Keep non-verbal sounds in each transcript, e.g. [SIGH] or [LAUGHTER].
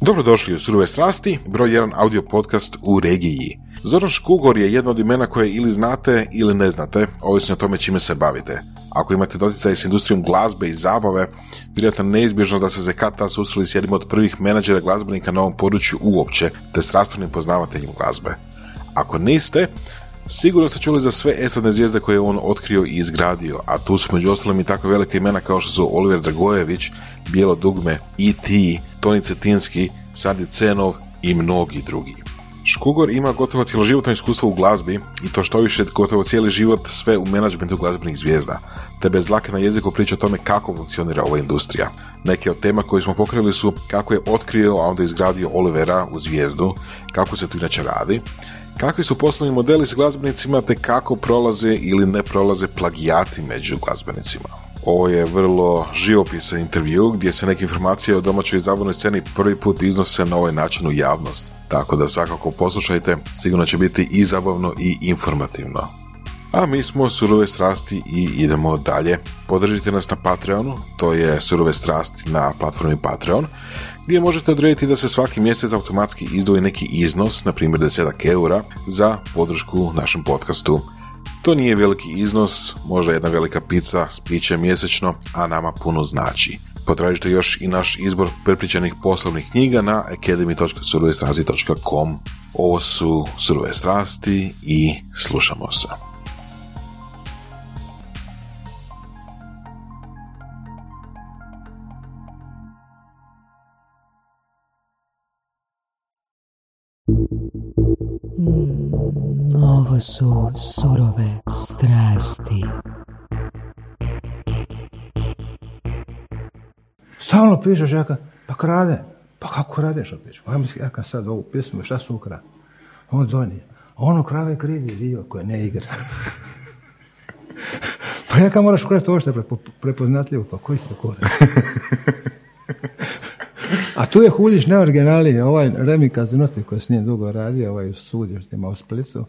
Dobrodošli u Surove strasti, broj jedan audio podcast u regiji. Zoran Škugor je jedno od imena koje ili znate ili ne znate, ovisno o tome čime se bavite. Ako imate doticaj s industrijom glazbe i zabave, vjerojatno neizbježno da se za kad susreli s jednim od prvih menadžera glazbenika na ovom području uopće, te strastvenim poznavateljem glazbe. Ako niste, Sigurno ste čuli za sve estradne zvijezde koje je on otkrio i izgradio, a tu su među ostalim i tako velike imena kao što su Oliver Dragojević, Bijelo dugme, E.T., Toni Cetinski, Sadi Cenov i mnogi drugi. Škugor ima gotovo cjeloživotno iskustvo u glazbi i to što više gotovo cijeli život sve u menadžmentu glazbenih zvijezda, te bez lake na jeziku priča o tome kako funkcionira ova industrija. Neke od tema koje smo pokrenuli su kako je otkrio, a onda izgradio Olivera u zvijezdu, kako se tu inače radi, kakvi su poslovni modeli s glazbenicima te kako prolaze ili ne prolaze plagijati među glazbenicima. Ovo je vrlo živopisan intervju gdje se neke informacije o domaćoj zabavnoj sceni prvi put iznose na ovaj način u javnost. Tako da svakako poslušajte, sigurno će biti i zabavno i informativno. A mi smo Surove strasti i idemo dalje. Podržite nas na Patreonu, to je Surove strasti na platformi Patreon, gdje možete odrediti da se svaki mjesec automatski izdvoji neki iznos, na primjer 10 eura, za podršku našem podcastu. To nije veliki iznos, možda jedna velika pizza s pićem mjesečno, a nama puno znači. Potražite još i naš izbor prepričanih poslovnih knjiga na academy.surovestrasti.com. Ovo su Surove strasti i slušamo se. Ovo su surove strasti. Stalno pišeš, ja kad, pa krade. Pa kako kradeš opet? Pa misli, ja kad sad ovu pjesmu, šta su ukra? On donije. A ono krave krivi dio koje ne igra. [LAUGHS] pa ja kad moraš ukrati ovo što je prepo, prepoznatljivo, pa koji ste kurac? [LAUGHS] A tu je Huljić neoriginalniji, ovaj Remi Kazinoti koji s njim dugo radio, ovaj u studiju što ima u Splitu.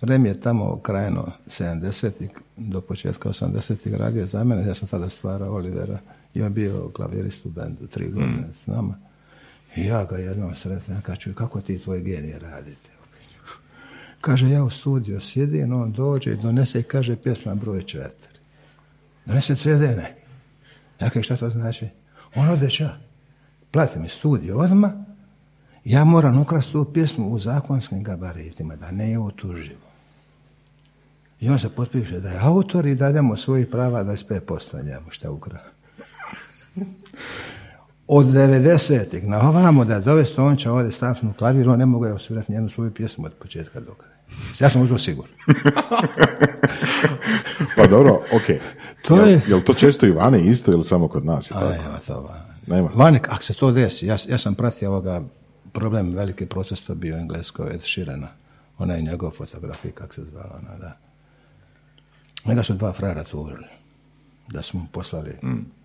Remi je tamo krajeno 70 do početka 80-ih radio za mene, ja sam tada stvarao Olivera i on bio klavirist u bendu tri godine s nama. I ja ga jednom sretnem, kažu, kako ti tvoj genije radite? Kaže, ja u studiju sjedim, on dođe i donese i kaže pjesma broj četiri. Donese CD neki. Ja kažem, šta to znači? On ode ča. Plati mi studio odmah, ja moram ukrasti tu pjesmu u zakonskim gabaritima, da ne je utuživo. I on se potpiše da je autor i dademo svojih prava 25% njemu šta ukra. Od 90-ih na ovamo da dovesti on će ovdje stavnu klavir, on ne mogu je nijednu svoju pjesmu od početka do kraja. Ja sam u to siguran. [LAUGHS] pa dobro, ok. To jel, je... jel to često i vane isto ili samo kod nas? Je A tako? nema to vane. Nema. Vane, ako se to desi, ja, ja sam pratio ovoga, problem, veliki proces to bio u Engleskoj, Ed Sheerana, ona je njegov fotografija, kak se zvala ona, da. Njega su dva frara tužili, da su mu poslali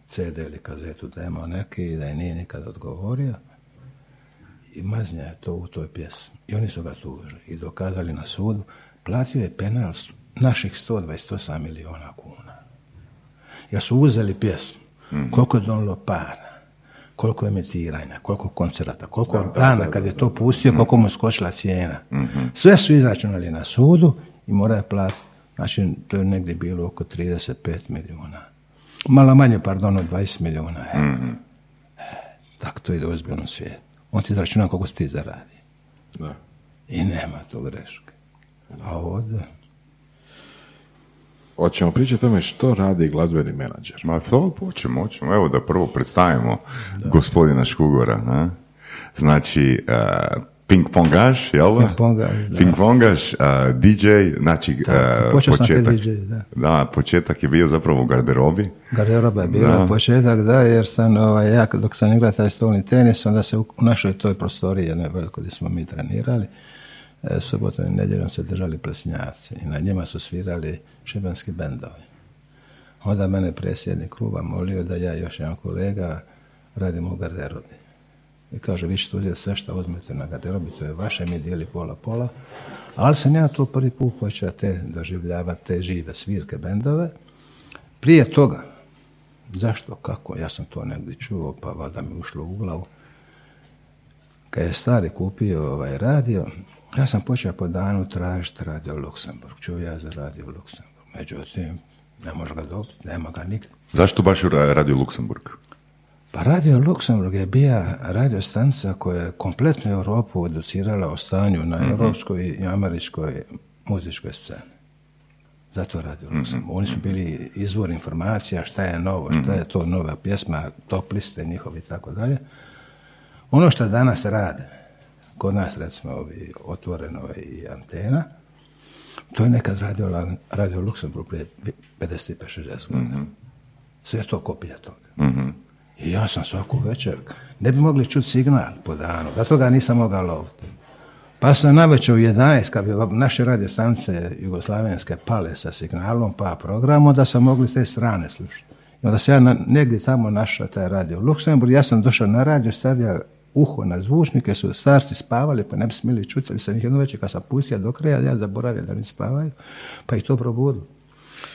CD ili kazetu demo neki i da je nije nikad odgovorio. I maznja je to u toj pjesmi. I oni su ga tužili i dokazali na sudu. Platio je penal naših 128 miliona kuna. Jer su uzeli pjesmu. Koliko je donilo para, koliko je emitiranja, koliko koncerata, koliko dana kad je to pustio, koliko mu je skočila cijena. Sve su izračunali na sudu i mora je platiti. Znači, to je negdje bilo oko 35 milijuna. Malo manje, pardon, od 20 milijuna. Mm tako to ide u ozbiljnom svijetu. On ti izračuna koliko ti zaradi. Da. I nema tu greške. A ovdje... Hoćemo pričati o tome što radi glazbeni menadžer. Ma to počemo, hoćemo. Evo da prvo predstavimo gospodina Škugora. Ne? Znači, uh, ping pongaš, jel? Ping-pongaš, da. Ping pongaš, uh, DJ, znači Tako, počeo sam početak. DJ, da. Da, početak je bio zapravo u garderobi. Garderoba je bila Da. početak, da, jer sam, ovaj, ja dok sam igrao taj stolni tenis, onda se u našoj toj prostoriji, jednoj velikoj gdje smo mi trenirali, e, subotom i nedjeljom se držali plesnjaci i na njima su svirali šibenski bendovi. Onda mene predsjednik kluba molio da ja još jedan kolega radimo u garderobi. I kaže, vi ćete uzeti sve što uzmete na garderobi, to je vaše, mi dijeli pola-pola. Ali sam ja to prvi put počeo te doživljavati te žive svirke bendove. Prije toga, zašto, kako, ja sam to negdje čuo, pa valjda mi ušlo u glavu. kad je stari kupio ovaj radio, ja sam počeo po danu tražiti radio Luksemburg. Čuo ja za radio Luksemburg. Međutim, ne može ga dobiti, nema ga nigdje. Zašto baš ra- Radio Luksemburg? Pa Radio Luksemburg je bija radio stanica koja je kompletnu Europu educirala o stanju na europskoj i američkoj muzičkoj sceni. Zato Radio Luksemburg. Oni su bili izvor informacija šta je novo, šta je to nova pjesma, top liste njihovi i tako dalje. Ono što danas rade, kod nas recimo ovi otvoreno i antena, to je nekad radio, radio Luksemburg prije 55-60 godina. Sve je to kopija toga. I ja sam svaku večer, ne bi mogli čuti signal po danu, zato ga nisam mogao loviti. Pa sam navečer u 11, kad bi naše radio stanice jugoslavenske pale sa signalom, pa programom, da sam mogli te strane slušati. I onda se ja na, negdje tamo našao taj radio Luksemburg, ja sam došao na radio, stavio uho na zvučnike, su starci spavali, pa ne bi smjeli čuti, ali sam ih jednu večer kad sam pustio do kraja, ja zaboravio da ne spavaju, pa ih to probudilo.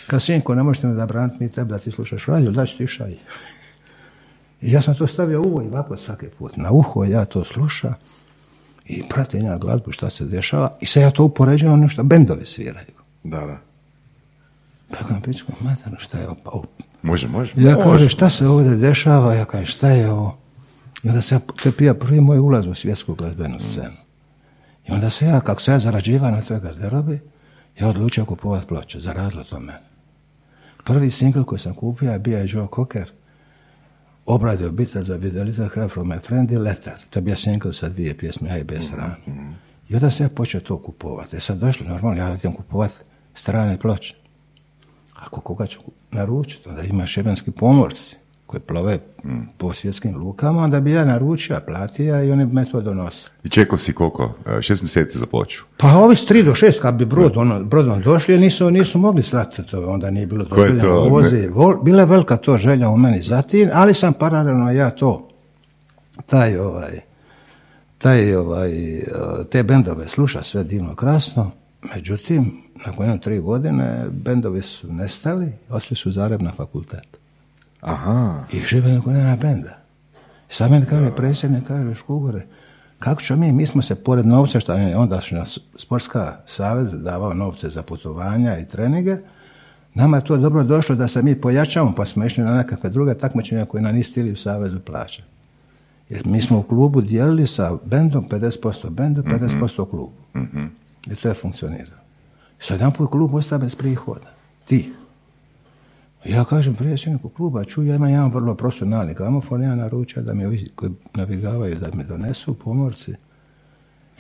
Kad sinko, ne možete me zabraniti ni tebe da ti slušaš radio, daći tišaj. I ja sam to stavio u uho i ovako svaki put. Na uho ja to slušam i pratim ja glazbu šta se dešava i sad ja to upoređujem ono što bendovi sviraju. Da, da. Pa kam pičko, mater, šta je ovo? Pa. Može, može. Ja može. kažem, šta se ovdje dešava? Ja kažem, šta je ovo? I onda se ja, to je bio prvi moj ulaz u svjetsku glazbenu scenu. I onda se ja, kako se ja zarađivao na toj garderobi, ja odlučio kupovati ploče, zaradilo to mene. Prvi singl koji sam kupio je bio je Joe Cocker, obradio Beatles za Help from My Friend i Letter. To je bio singl sa dvije pjesme, A i B strane. I onda se ja počeo to kupovati. E sad došlo, normalno, ja idem kupovati strane ploče. Ako koga ću naručiti, onda ima šebenski pomorci koji plove po svjetskim lukama, onda bi ja naručio, platio i oni bi me to donosili. I čekao si koliko? E, Šest mjeseci za ploču. Pa ovi s 3 do 6 kad bi brod, ono, brodom došli, nisu, nisu mogli slati to, onda nije bilo Ko je dozvoljeno to? Vol- Bila je velika to želja u meni zatim, ali sam paralelno ja to, taj ovaj, taj ovaj, te bendove sluša sve divno krasno, međutim, nakon jedno tri godine bendovi su nestali, otišli su u Zagreb na fakultet. Aha. I žive neko nema benda. I sad meni kaže predsjednik, kaže Škugore, kako ćemo mi, mi smo se pored novca, što je ondašnja sportska savez davao novce za putovanja i treninge, nama je to dobro došlo da se mi pojačamo, pa smo išli na nekakve druge takmičenja koje nam niste ili u savezu plaća. Jer mi smo u klubu dijelili sa bendom 50% bendu, 50% klubu. I to je funkcioniralo. Sad jedan put klub ostao bez prihoda. Ti. Ja kažem predsjedniku kluba, čuj, ja imam jedan vrlo profesionalni gramofon, ja naručio da mi ovi koji navigavaju da mi donesu pomorci.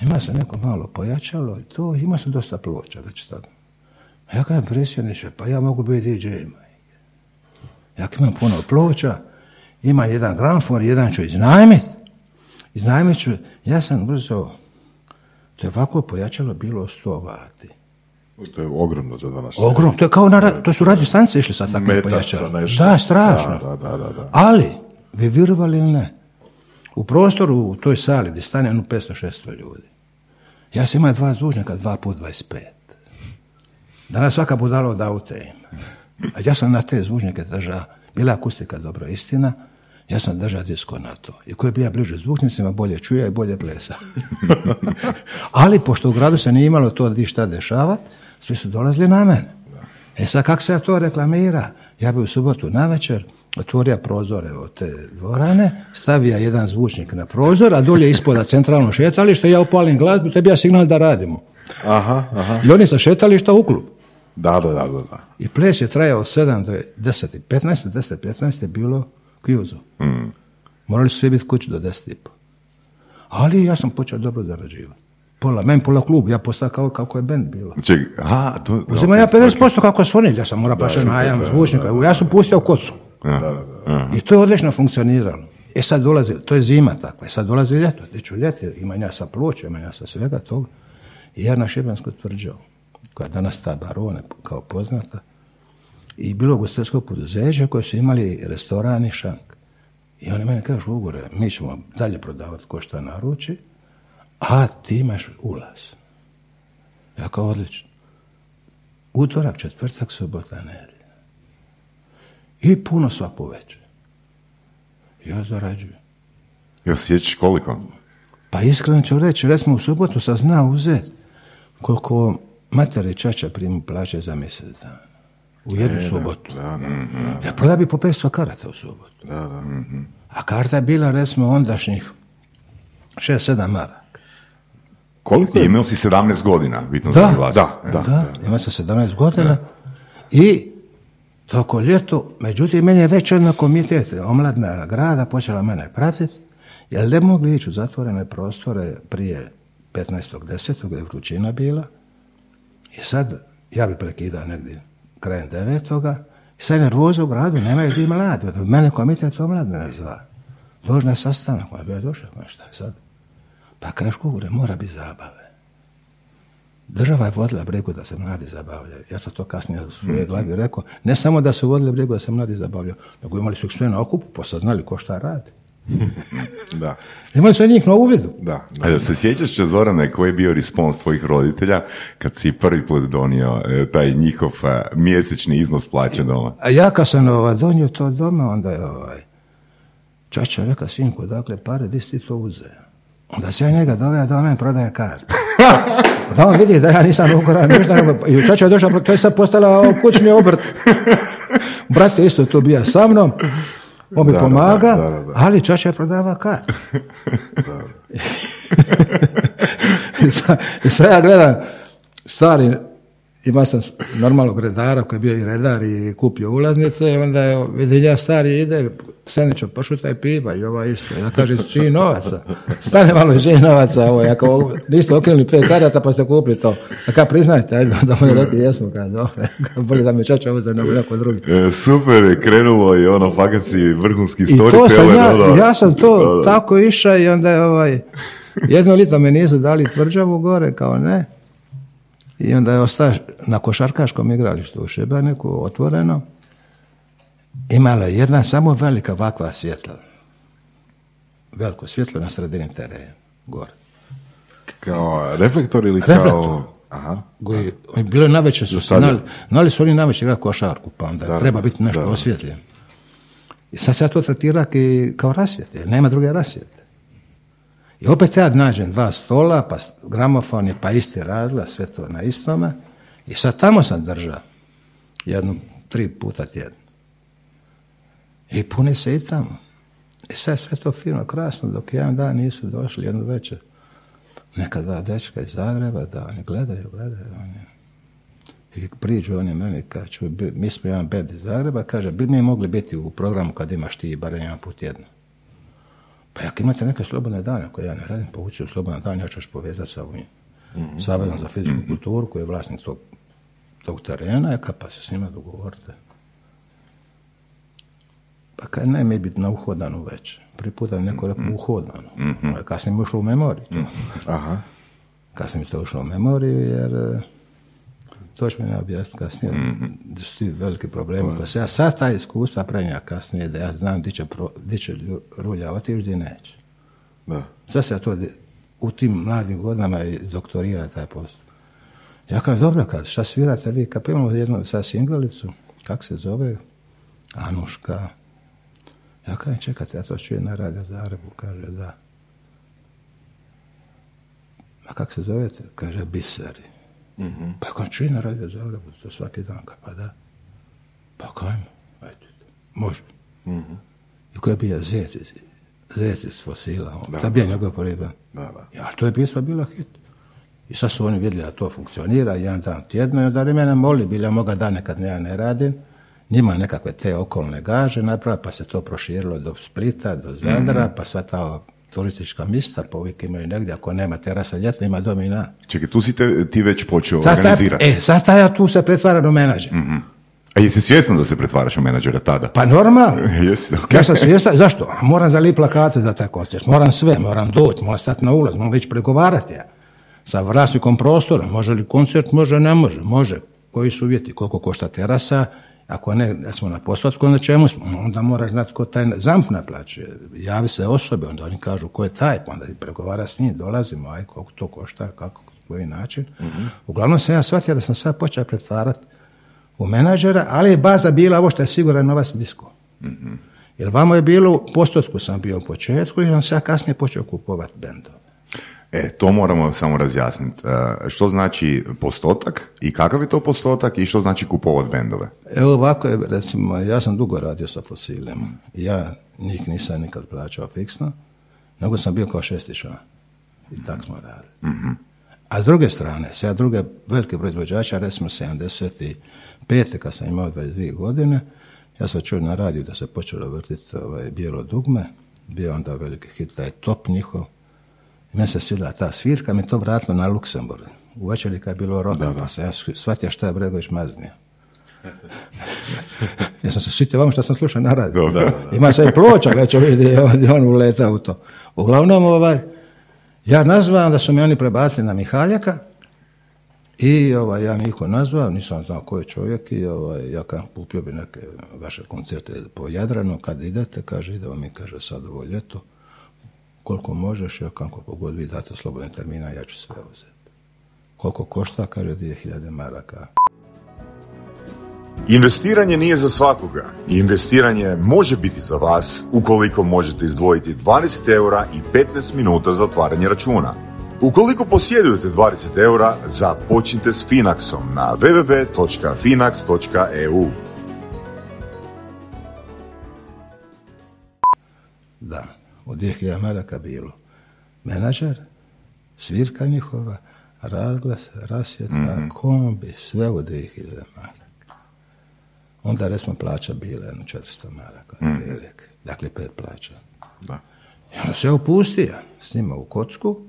Ima se neko malo pojačalo i to, ima se dosta ploča već tad. Ja kažem predsjedniče, pa ja mogu biti DJ. Ja imam puno ploča, ima jedan gramofon, jedan ću iznajmit. Iznajmit ću, ja sam brzo, to je ovako pojačalo bilo 100 vati. To je ogromno za danas. Ogrom, to je kao na, to su radio stanice išli sa takvim nešto. Da, strašno. Da, da, da, da. Ali, vi vjerovali ili ne, u prostoru u toj sali gdje stane jedno 500-600 ljudi, ja sam imao dva zvučnika, dva put 25. Danas svaka budala od auta ima. A ja sam na te zvučnike držao, bila akustika dobra istina, ja sam držao disko na to. I ko je bio bliže zvučnicima, bolje čuje i bolje plesa. [LAUGHS] Ali, pošto u gradu se nije imalo to di šta dešavat, svi su dolazili na mene. E sad, kako se ja to reklamira? Ja bi u subotu na večer otvorio prozore od te dvorane, stavio jedan zvučnik na prozor, a dolje ispoda centralno šetalište, ja upalim glazbu, tebi ja signal da radimo. Aha, aha. I oni sa šetališta u klub. Da, da, da, da. I ples je trajao od 7 do 10 i 15, do 10 i 15 je bilo kjuzo. Morali su svi biti kući do 10 i po. Ali ja sam počeo dobro zarađivati. Pola, meni pola klub, ja postao kao kako je band bilo. Ček, aha, to... Uzima ja 50% kako su oni, ja sam mora plaćati najam zvučnika, ja sam pustio kocku. I to je odlično funkcioniralo. E sad dolazi, to je zima takva, e sad dolazi ljeto, gdje ću ljeti, imam ja sa ploče, imam ja sa svega toga. I ja na Šibenskoj tvrđavu, koja je danas ta barone kao poznata, i bilo gostelsko poduzeće koje su imali restoran i šank. I oni meni kažu, Ugore, mi ćemo dalje prodavati ko šta naruči, a ti imaš ulaz. Ja kao odlično. Utorak, četvrtak, subota, nedjelja. I puno svaku večer. Ja zarađujem. Jel se sjećaš koliko? Pa iskreno ću reći, recimo u subotu sam znao uzeti koliko materi čača primu plaće za mjesec dana. U jednu subotu. Ja prodao bi po 500 karata u subotu. A karta je bila recimo ondašnjih 6-7 maraka. Koliko I je? imao si 17 godina, bitno za Da, naglasiti. da, da. Da, ima sam 17 godina i toko ljeto, međutim, meni je već jedna komitet, omladna grada, počela mene pratiti, jer ne mogli ići u zatvorene prostore prije 15.10. gdje je vrućina bila. I sad, ja bi prekidao negdje krajem devetoga, i sad nervoza u gradu, nemaju ti mladi. Mene komitet omladne zva. Dođi na sastanak, ma bi ja došao, šta je sad? Pa kažeš, kugure, mora biti zabave. Država je vodila brigu da se mladi zabavljaju. Ja sam to kasnije u svojoj glavi rekao. Ne samo da su vodili brigu da se mladi zabavljaju, nego imali su ih sve na okupu, pa sad znali ko šta radi. [LAUGHS] Da, Imali su njih na uvidu. da. A da se sjećaš, Zorane, koji je bio respons tvojih roditelja kad si prvi put donio e, taj njihov e, mjesečni iznos plaće doma? A ja kad sam ovaj, donio to doma, onda je ovaj, čača reka, sinko, dakle, pare, di si ti to uzeo? Onda se ja njega doveo da on meni prodaje karte. [LAUGHS] Da on vidi da ja nisam ukora ništa, nego, i čača je došao, to je sad postala kućni obrt. [LAUGHS] Brat je isto tu bio sa mnom, on mi Da, da, pomaga, da, da, da. ali čača je prodava. [LAUGHS] I sad, I sad ja gledam, stari, ima sam normalnog redara koji je bio i redar i kupio ulaznice, i onda je, vidim ja stari ide, Senićo, pošutaj piva i ova isto. Ja kažem, s čiji novaca? Stane malo iz čiji novaca, ovo, ako niste okrenuli pet karata pa ste kupili to. A kad priznajte, ajde, da mu je rekli, jesmo, kad bolje da me čača uzeo nego neko drugi. E, super je krenulo i ono, fakat si vrhunski I to sam storyteller. ja, ono. ja sam to Da, da. tako išao i onda je ovaj, jedno lito me nisu dali tvrđavu gore, kao ne. I onda je ostao na košarkaškom igralištu u Šibeniku, otvoreno. Imala je jedna samo velika vakva svjetla. Veliko svjetlo na sredini terena, gore. Kao reflektor ili Reflektor. kao... Aha. Koji, oni bilo naveče su se, nali, nali su oni naveče igrati košarku, pa onda Da, treba biti nešto da. osvjetljeno. I sad se ja to tretira kao rasvjete, jer nema druge rasvjete. I opet ja nađem dva stola, pa gramofon je pa isti razglas, sve to na istome. I sad tamo sam držao, jednu, tri puta tjedno. I puni se i tamo. I sad sve to fino, krasno, dok jedan dan nisu došli jednu večer. Neka dva dečka iz Zagreba, da oni gledaju, gledaju. Oni. I priđu oni meni, kažu, mi smo jedan bed iz Zagreba, kaže, bi mi mogli biti u programu kad imaš ti barem jedan put tjedno. Pa ako imate neke slobodne dane koje ja ne radim, povući u slobodan dan, ja ću još povezati sa ovim Savezom za fizičku kulturu, koji je vlasnik tog, tog terena, ja pa se s njima dogovorite. Pa kaj ne, mi biti na uhodanu već. Prvi puta je neko rekao uhodanu. A Kasnije mi je ušlo u memoriju. to. Aha. Kasnije mi to ušlo u memoriju, jer e, to će mi objasniti kasnije, da su ti veliki problemi. Pa se ja sad ta iskustva prenija kasnije, da ja znam di će, pro, di će rulja otići, di neće. Da. Sve se to u tim mladim godinama doktorira taj posao. Ja kažem, dobro, kad šta svirate vi, kad imamo jednu sad singlicu, kak se zove, Anuška. Ja kažem, čekajte, ja to čujem na radio Zagrebu, kaže, da. A kak se zovete? Kaže, biseri. Pa ja kažem, čujem na radio Zagrebu, to svaki dan, ka pa da. Pa kajmo, ajde, može. I koji je bio zec zec iz fosila, on, da, bio njegov prvi band. Da, da. Ja, to je pjesma bila hit. I sad su oni vidjeli da to funkcionira, jedan dan tjedno, i onda oni mene moli, bila moga dane kad ja ne radim, njima nekakve te okolne gaže napravili, pa se to proširilo do Splita, do Zadra, pa sva ta turistička mista, pa uvijek imaju negdje, ako nema terasa ljetna, ima dom i na. Čekaj, tu si te, ti već počeo Sad organizirati. e, sad ja tu se pretvaram u menadžer. A jesi svjestan da se pretvaraš u menadžera tada? Pa normalno. [LAUGHS] Jesi, ok. Ja sam svjestan, zašto? Moram zalip plakate za taj koncert, moram sve, moram doći, moram stati na ulaz, moram ići pregovarati ja. Sa vlasnikom prostora, može li koncert, može, ne može, može. Koji su uvjeti, koliko košta terasa, ako ne, da smo na postotku, onda čemu smo? Onda moraš znati ko taj zamp naplaćuje. Javi se osobe, onda oni kažu ko je taj, pa onda pregovara s njim, dolazimo, aj koliko to košta, kako, koji način. Uglavnom sam ja shvatio da sam sad počeo pretvarati u menadžera, ali je baza bila ovo što je siguran novac disko. Jer vamo je bilo, u postotku sam bio u početku i on se ja kasnije počeo kupovati bendove. E, to moramo samo razjasniti. E, što znači postotak i kakav je to postotak i što znači kupovat bendove? Evo ovako je, recimo, ja sam dugo radio sa fosilima. Ja njih nisam nikad plaćao fiksno, nego sam bio kao šesti član. I tak smo radili. A s druge strane, sve druge velike proizvođača, recimo 75. kad sam imao 22 godine, ja sam čuo na radiju da se počelo vrtiti ovaj, bijelo dugme, bio onda veliki hit, taj top njihov. I meni se svidjela ta svirka, mi to vratilo na Luksemburg. U večeri kad je bilo roka, pa sam ja shvatio šta je Bregović maznio. [LAUGHS] ja sam se sitio vam što sam slušao na radiju. [LAUGHS] Ima se i ploča, vidjeti, ovdje on uleta u to. Uglavnom, ovaj, ja nazvam da su mi oni prebacili na Mihaljaka i ovaj, ja mi ih nazvao, nisam znao ko je čovjek i ovaj, ja kam kupio bi neke vaše koncerte po Jadranu, kad idete, kaže, idemo mi, kaže, sad ovo ljeto, koliko možeš, ja kako pogod vi date slobodne termina, ja ću sve uzeti. Koliko košta, kaže, 2000 maraka. Investiranje nije za svakoga. Investiranje može biti za vas ukoliko možete izdvojiti 20 eura i 15 minuta za otvaranje računa. Ukoliko posjedujete 20 eura, započnite s Finaxom na www.finax.eu. od 2000 maraka bilo. Menadžer, svirka njihova, razglas, rasvjeta, kombi, sve u 2000 maraka. Onda recimo plaća bila jedno 400 maraka, otprilike. dakle pet plaća. Da. I onda se opustio, snima u kocku,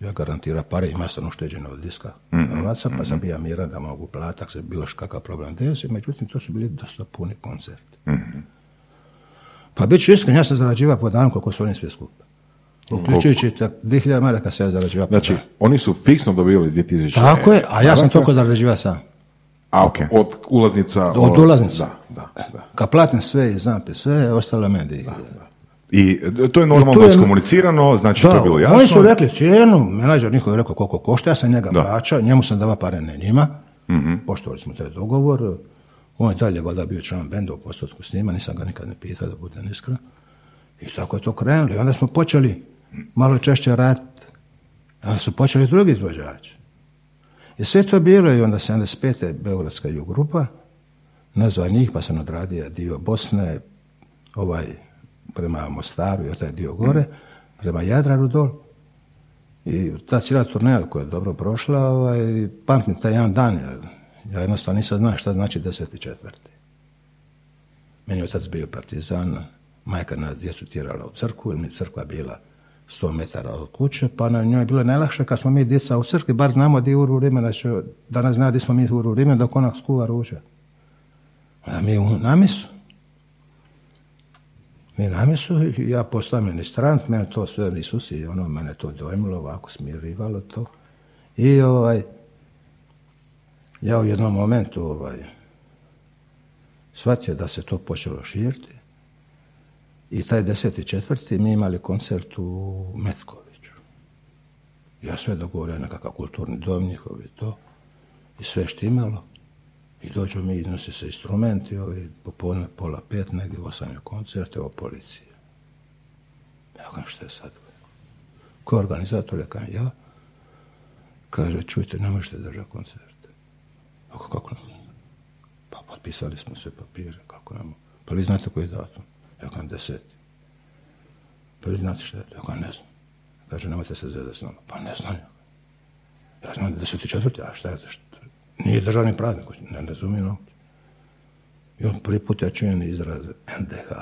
ja garantira pare, ima sam ušteđeno od diska novaca, pa sam bio miran da mogu platak, se bilo kakav problem desi, međutim to su bili dosta puni koncerti. Pa bit ću iskren, ja sam zarađivao po danu koliko su oni sve skupa. Uključujući tak 2000 maraka se ja zarađivao po Znači, danu. oni su fiksno dobivali 2000 Tako je, a ja sam maraka, toliko zarađivao sam. A, Ok. od ulaznica... Od ulaznica. Da, da, da. Kad platim sve i zampe sve, ostalo je meni 2000. I to je normalno je- iskomunicirano, znači to je bilo jasno. Oni su rekli cijenu, menadžer njihov je rekao koliko košta, ja sam njega plaćao, njemu sam dava pare, ne njima. Mhm. Poštovali smo taj dogovor. On je dalje valjda bio član benda u postotku s njima, nisam ga nikad ne pitao da budem iskren. I tako je to krenulo. I onda smo počeli malo češće raditi. Onda su počeli drugi izvođači. I sve to bilo i onda 75. Beogradska ju grupa, nazva njih pa sam odradio dio Bosne, ovaj prema Mostaru i taj dio gore, prema Jadranu dol. I ta cijela turneja koja je dobro prošla, ovaj, pamtim taj jedan dan, ja jednostavno nisam znao šta znači 10. Meni je otac bio partizan, majka nas djecu tjerala u crkvu, jer mi crkva bila 100 metara od kuće, pa na njoj je bilo najlakše kad smo mi djeca u crkvi, bar znamo di je uru Rime, znači danas zna di smo mi uru Rime dok ona skuva ruče. A mi u namisu. Mi na misu, i ja postao ministrant, mene to sve Isusi, ono, mene to dojmilo, ovako smirivalo to. I ovaj, ja u jednom momentu ovaj, shvatio da se to počelo širiti. I taj deseti četvrti mi imali koncert u Metkoviću. Ja sve dogovorio nekakav kulturni dom njihov i to. I sve štimalo. I dođu mi, iznosi se instrumenti, ovi, popodne pola pet, negdje osam je koncert, evo policija. Ja kažem, što je sad? Ko organizator? Ja kažem, ja. Kaže, čujte, ne možete držati koncert. Ako, kako? Pa potpisali smo sve papire, kako mogu. Pa vi znate koji je datum? Ja kažem, deseti. Pa vi znate što je? Ja kažem, ne znam. Kaže, nemojte se zezati s nama. Pa ne znam ja. Ja znam da deseti četvrti, a šta je, šta, nije državni praznik, ne razumijem uopće. I on prvi put ja čujem izraz NDH.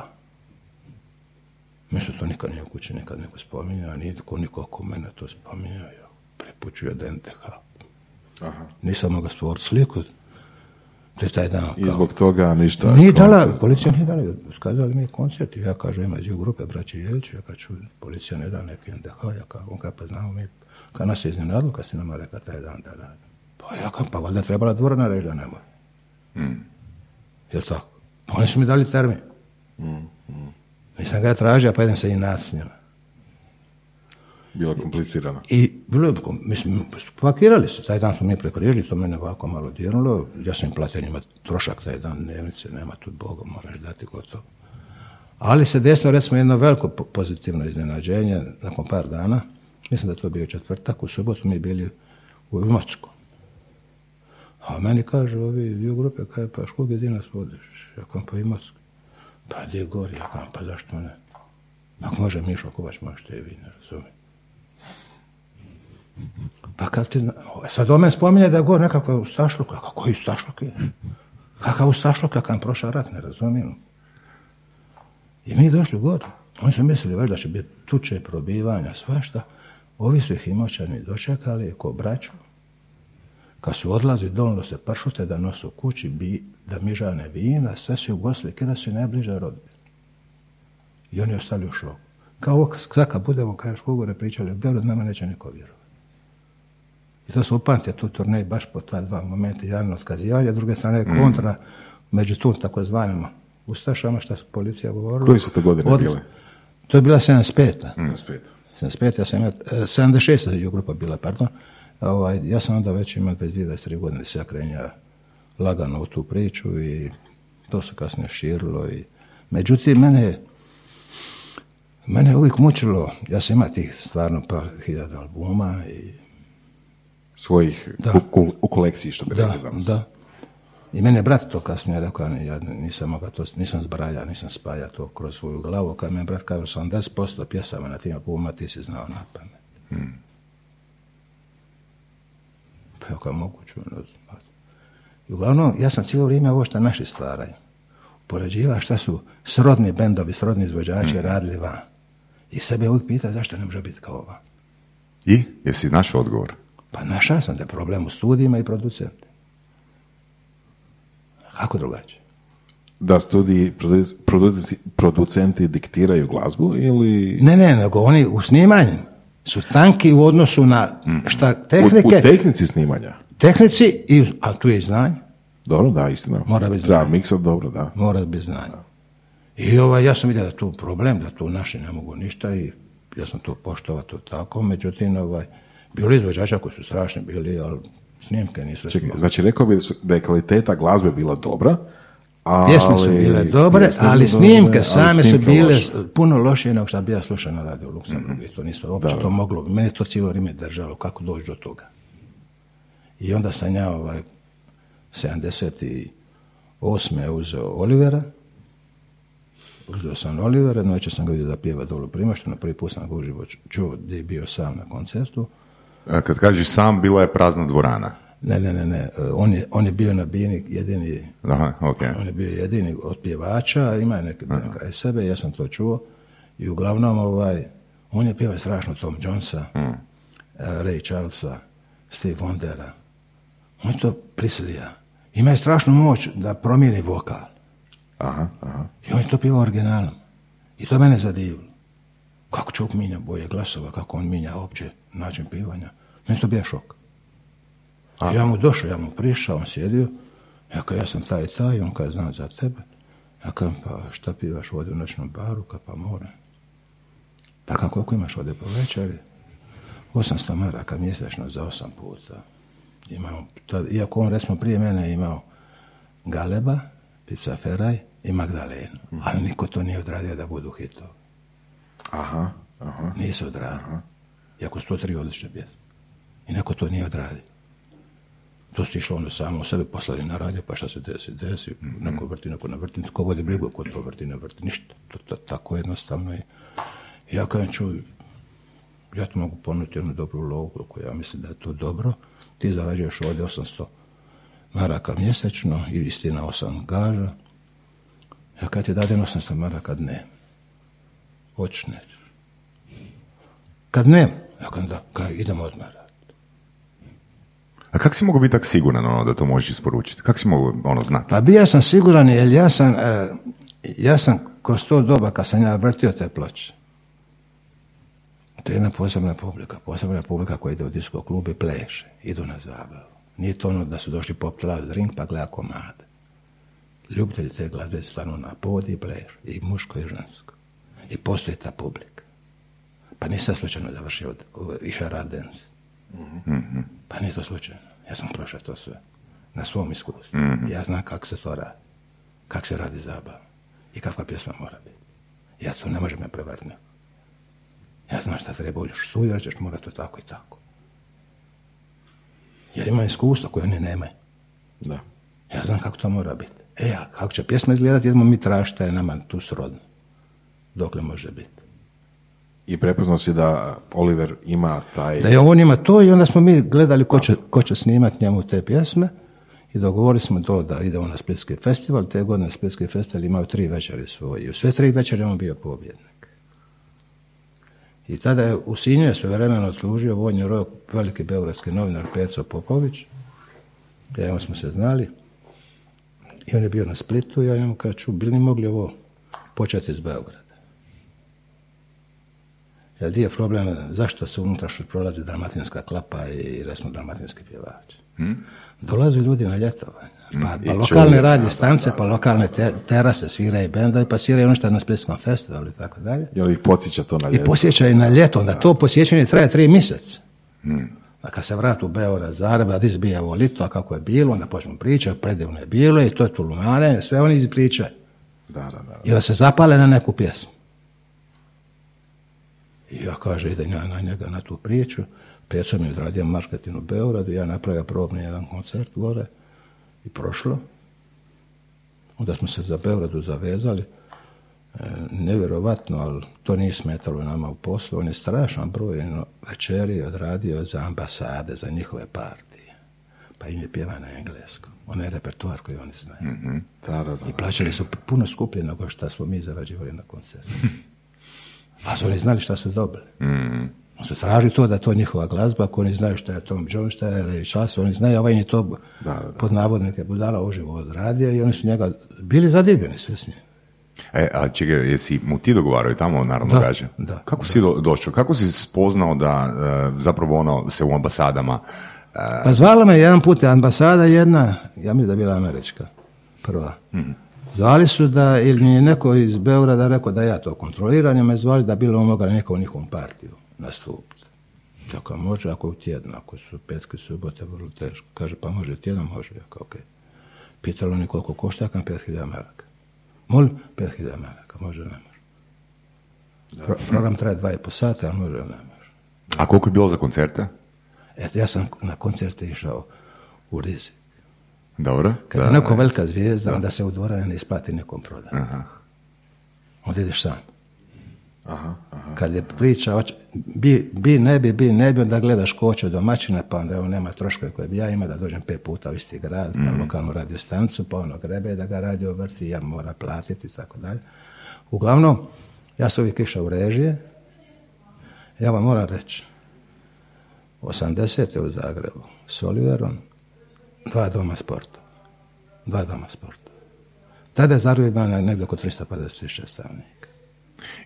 Mislim, to nikad nije u kući, nikad neko spominjao, nitko niko oko mene to spominjao. Ja da NDH. Aha. Nisam mogao stvoriti sliku. To je taj dan. I kao- zbog toga ništa... nije dala, policija nije dala, skazali mi je koncert i ja kažem, ima dio grupe, braći Jelić, ja kažu, policija ne da neki NDH, ja kažem, on kaže, pa znamo mi, kad nas je iznenadilo, kad si nama rekao taj dan da radi. Pa ja kažem, pa valjda trebala dvorana reći da ne mora. Jel tako? Pa oni su mi dali termin. Nisam ga tražio, pa idem se i naći s njima. Bilo je komplicirano. I bilo je, mislim, pakirali su, taj dan smo mi prekrižili, to mene ovako malo dirnulo, ja sam im platio njima trošak taj dan dnevnice, nema tu Boga, moraš dati gotovo. Ali se desilo recimo jedno veliko po- pozitivno iznenađenje nakon par dana, Mislim da je to bio četvrtak, u subotu mi bili u Imocku. A meni kaže ovi dio grupe, kaj pa škog je nas vodiš? Ja kam pa Imocku. Pa gdje gori, ja kam pa zašto ne? Ako može Mišo Kovač, možete i vi, ne razumijem. Pa kad ti, zna- sad o meni spominje da je gore nekakva ustašluka, kako je? Kakav ustašluk, kakav prošao rat, ne razumijem. I mi došli gore. Oni su mislili da će biti tuče, probivanja, svašta. Ovi su ih imoćani dočekali ko braću. Kad su odlazi dolno se pršute da nosu kući, bi, da mižane vina, sve su ugostili, kada su i najbliže rodbine. I oni ostali u šoku. Kao ovo, sad kad budemo, kao škogore pričali, Beograd nama neće niko vjerovati. I to se upamtio tu turnej baš po ta dva momenta, jedan otkazivanja, s druge strane kontra među tu takozvanim Ustašama, što su policija govorila. Koje su to godine bile? To je bila 75. Mm. Spet. 75, ja sam imao, e, 76 je grupa bila, pardon. Ovaj, ja sam onda već imao 22-23 godine se ja krenja lagano u tu priču i to se kasnije širilo. I, međutim, mene Mene je uvijek mučilo, ja sam imao tih stvarno par hiljada albuma i Svojih Da. u, u- u kolekciji, što bi da, rekli danas. da. I meni je brat to kasnije rekao, ja nisam mogao to, nisam zbraja, nisam spaja to kroz svoju glavu, kad mi je brat kaže 80% pjesama na tim albumima ti si znao na pamet. Pa ja kao moguće, znam. I uglavnom, ja sam cijelo vrijeme ovo što naši stvaraju. Poređiva šta su srodni bendovi, srodni izvođači radili van. I sebe uvijek pita zašto ne može biti kao ova. I? Jesi našao odgovor? Pa našao sam da je problem u studijima i producenti. Kako drugačije? Da studiji produ- producenti, producenti diktiraju glazbu ili... Ne, ne, nego oni u snimanju su tanki u odnosu na šta U, u tehnike, tehnici snimanja. tehnici, i, a tu je i znanje, Dobro, da, istina. Mora biti znanje. miksat dobro, da. mora biti znanje. I ovaj, ja sam vidio da tu problem, da tu naši ne mogu ništa i ja sam to poštovao to tako, međutim, ovaj, bilo je izvođača koji su strašni bili, ali snimke nisu Čekaj, znači rekao bi da je kvaliteta glazbe bila dobra, ali... Pjesme su bile dobre, ali snimke same su bile loše. puno lošije nego što bi ja slušao na radio u Luksemburgu. Mhm. I to nisu uopće to moglo. Mene je to cijelo vrijeme držalo, kako doći do toga. I onda sam ja ovaj, 78. uzeo Olivera, uzeo sam Olivera, noće sam ga vidio da pjeva dolu u Primoštenu, prvi put sam ga uživo čuo gdje je bio sam na koncertu. Kad kažeš sam, bila je prazna dvorana. Ne, ne, ne, ne, e, on je, on je bio na bini jedini Aha, ok. On je bio jedini od pjevača, ima je neki kraj sebe, ja sam to čuo. I uglavnom, ovaj, on je pjevao strašno Tom Jonesa, eh, Ray Charlesa, Steve Wondera. On je to prisilija. Ima je strašnu moć da promijeni vokal. Aha, aha. I on je to pjevao originalom. I to mene zadivilo. Kako čovjek minja boje glasova, kako on minja opće način pivanja. Meni to bio šok. Ja mu došao, ja mu prišao, on sjedio. Ja kao, ja sam taj i taj, on kaže, znam za tebe. Ja kažem, pa šta pivaš ovdje u noćnom baru, ka pa more. Pa kako, koliko imaš ovdje po večeri? 800 maraka mjesečno za osam puta. Imao, tad, iako on recimo prije mene imao Galeba, Pizza Feraj i Magdalenu. Ali niko to nije odradio da budu hitovi. Aha, aha. Nisu odradili. Iako su to tri odlične pjesme. I neko to nije odradio. To su išlo ono samo sebe poslali na radio, pa šta se desi, desi, neko vrti, neko ne vrti, ko vodi brigu, ko to vrti, ne vrti, ništa. To, to, tako jednostavno je. Ja kažem, čuj, ja tu mogu ponuditi jednu dobru lovu, koliko ja mislim da je to dobro, ti zarađuješ ovdje 800 maraka mjesečno i istina 8 gaža. Ja kad ti dadem 800 maraka dnevno, hoćeš nećeš. Kad ne, ja kažem da, kaj, idemo odmah. A kako si mogao biti tako siguran ono, da to možeš isporučiti? Kako si mogao ono, znati? Pa bio sam siguran jer ja sam, e, ja sam kroz to doba kad sam ja vrtio te ploče, to je jedna posebna publika, posebna publika koja ide u disko klub i pleše, idu na zabavu. Nije to ono da su došli pop drink pa gleda komade. Ljubitelji te glazbe stanu na podi i plešu, i muško i žensko. I postoji ta publika. Pa nisam slučajno završio od- išao rad dance. Pa nije to slučajno. Ja sam prošao to sve. Na svom iskustvu. Ja znam kako se to radi. Kako se radi zabava. I kakva pjesma mora biti. Ja to ne može me prevariti. Ja znam šta treba uđeš u studiju, rećeš mora to tako i tako. Jer ima iskustvo koje oni nemaju. Da. Ja znam kako to mora biti. E, a kako će pjesma izgledati, idemo mi tražiti je nama tu srodno. Dokle može biti. I prepoznao si da Oliver ima taj... Da je on ima to i onda smo mi gledali ko će, ko će snimat njemu te pjesme i dogovorili smo to da idemo na Splitski festival. Te godine Splitski festival imao tri večeri svoje i u sve tri večeri on bio pobjednik. I tada je u Sinju je odslužio vojni rok veliki beogradski novinar Peco Popović. Ja smo se znali. I on je bio na Splitu i ja njemu kažu, bili mogli ovo početi iz Beograda? Jer di je problem, zašto se unutrašnjost prolazi dalmatinska klapa i recimo dalmatinski pjevač? Dolaze ljudi na ljetovanje. Pa, pa I lokalne radije da, stance, pa lokalne te- terase sviraju bendovi, pa sviraju ono što je na Splitskom festivalu i tako dalje. Jel ih podsjeća to na I ljeto? posjećaju na ljeto, onda to posjećanje traje tri mjeseca. A kad se vrati u Beograd, Zagreb, da izbija ovo lito, a kako je bilo, onda počnemo pričati, predivno je bilo i to je tulumarenje, sve oni ispričaju. Da, da, da. I onda se zapale na neku pjesmu. I ja kaže, idem ja na njega, na tu priču. Peco mi je odradio marketing u Beogradu, ja napravio probni jedan koncert gore i prošlo. Onda smo se za Beogradu zavezali. E, nevjerovatno, ali to nije smetalo nama u poslu. On je strašan broj večeri odradio za ambasade, za njihove partije. Pa im je pjeva na engleskom. Onaj repertoar koji oni znaju. Da, da, da. I plaćali su puno skuplje nego što smo mi zarađivali na koncertu. [LAUGHS] A su oni znali šta su dobili. On su tražili to da je to njihova glazba, ako oni znaju šta je Tom Jones, šta je Ray Charles, oni znaju, ovaj im je to Da, da, da. pod navodnike budala uživo odradio i oni su njega bili zadivljeni sve s njim. E, a čekaj, jesi mu ti dogovarao i tamo naravno Da, gađa? da, Kako si do, došao? Kako si spoznao da e, zapravo ono se u ambasadama e, Pa zvala me jedan put ambasada jedna, ja mislim da je bila američka, prva. Zvali su da, ili mi je neko iz Beograda rekao da ja to kontroliram, i me zvali da bilo mogla neko u njihovom partiju nastupiti. Tako može, ako je u tjednu, ako su petke, subote, vrlo teško. Kaže, pa može tjedan, može. Ja kao, okej. Pitalo oni koliko košta, ja kam 5000 maraka. Molim, 5000 maraka, može, ne može. Pro- program traje dva i po sata, ali može, ne može. a koliko je bilo za koncerte? Eto, ja sam na koncerte išao u rizik. Dobro. Kad je neko velika zvijezda, onda se u dvorane ne isplati nekom prodati. Onda ideš sam. Aha, aha. Kad je priča, bi, bi, ne bi, bi, ne bi, onda gledaš ko će domaćina, pa onda evo nema troškove koje bi ja imao da dođem pet puta u isti grad, pa lokalnu radio stanicu, pa ono grebe da ga radio vrti, ja mora platiti i tako dalje. Uglavnom, ja sam uvijek išao u režije, ja vam moram reći, 80. u Zagrebu s Oliverom, dva doma sporta. Dva doma sporta. Tada je Zagreb imao negdje oko 350 tisuća stanovnika.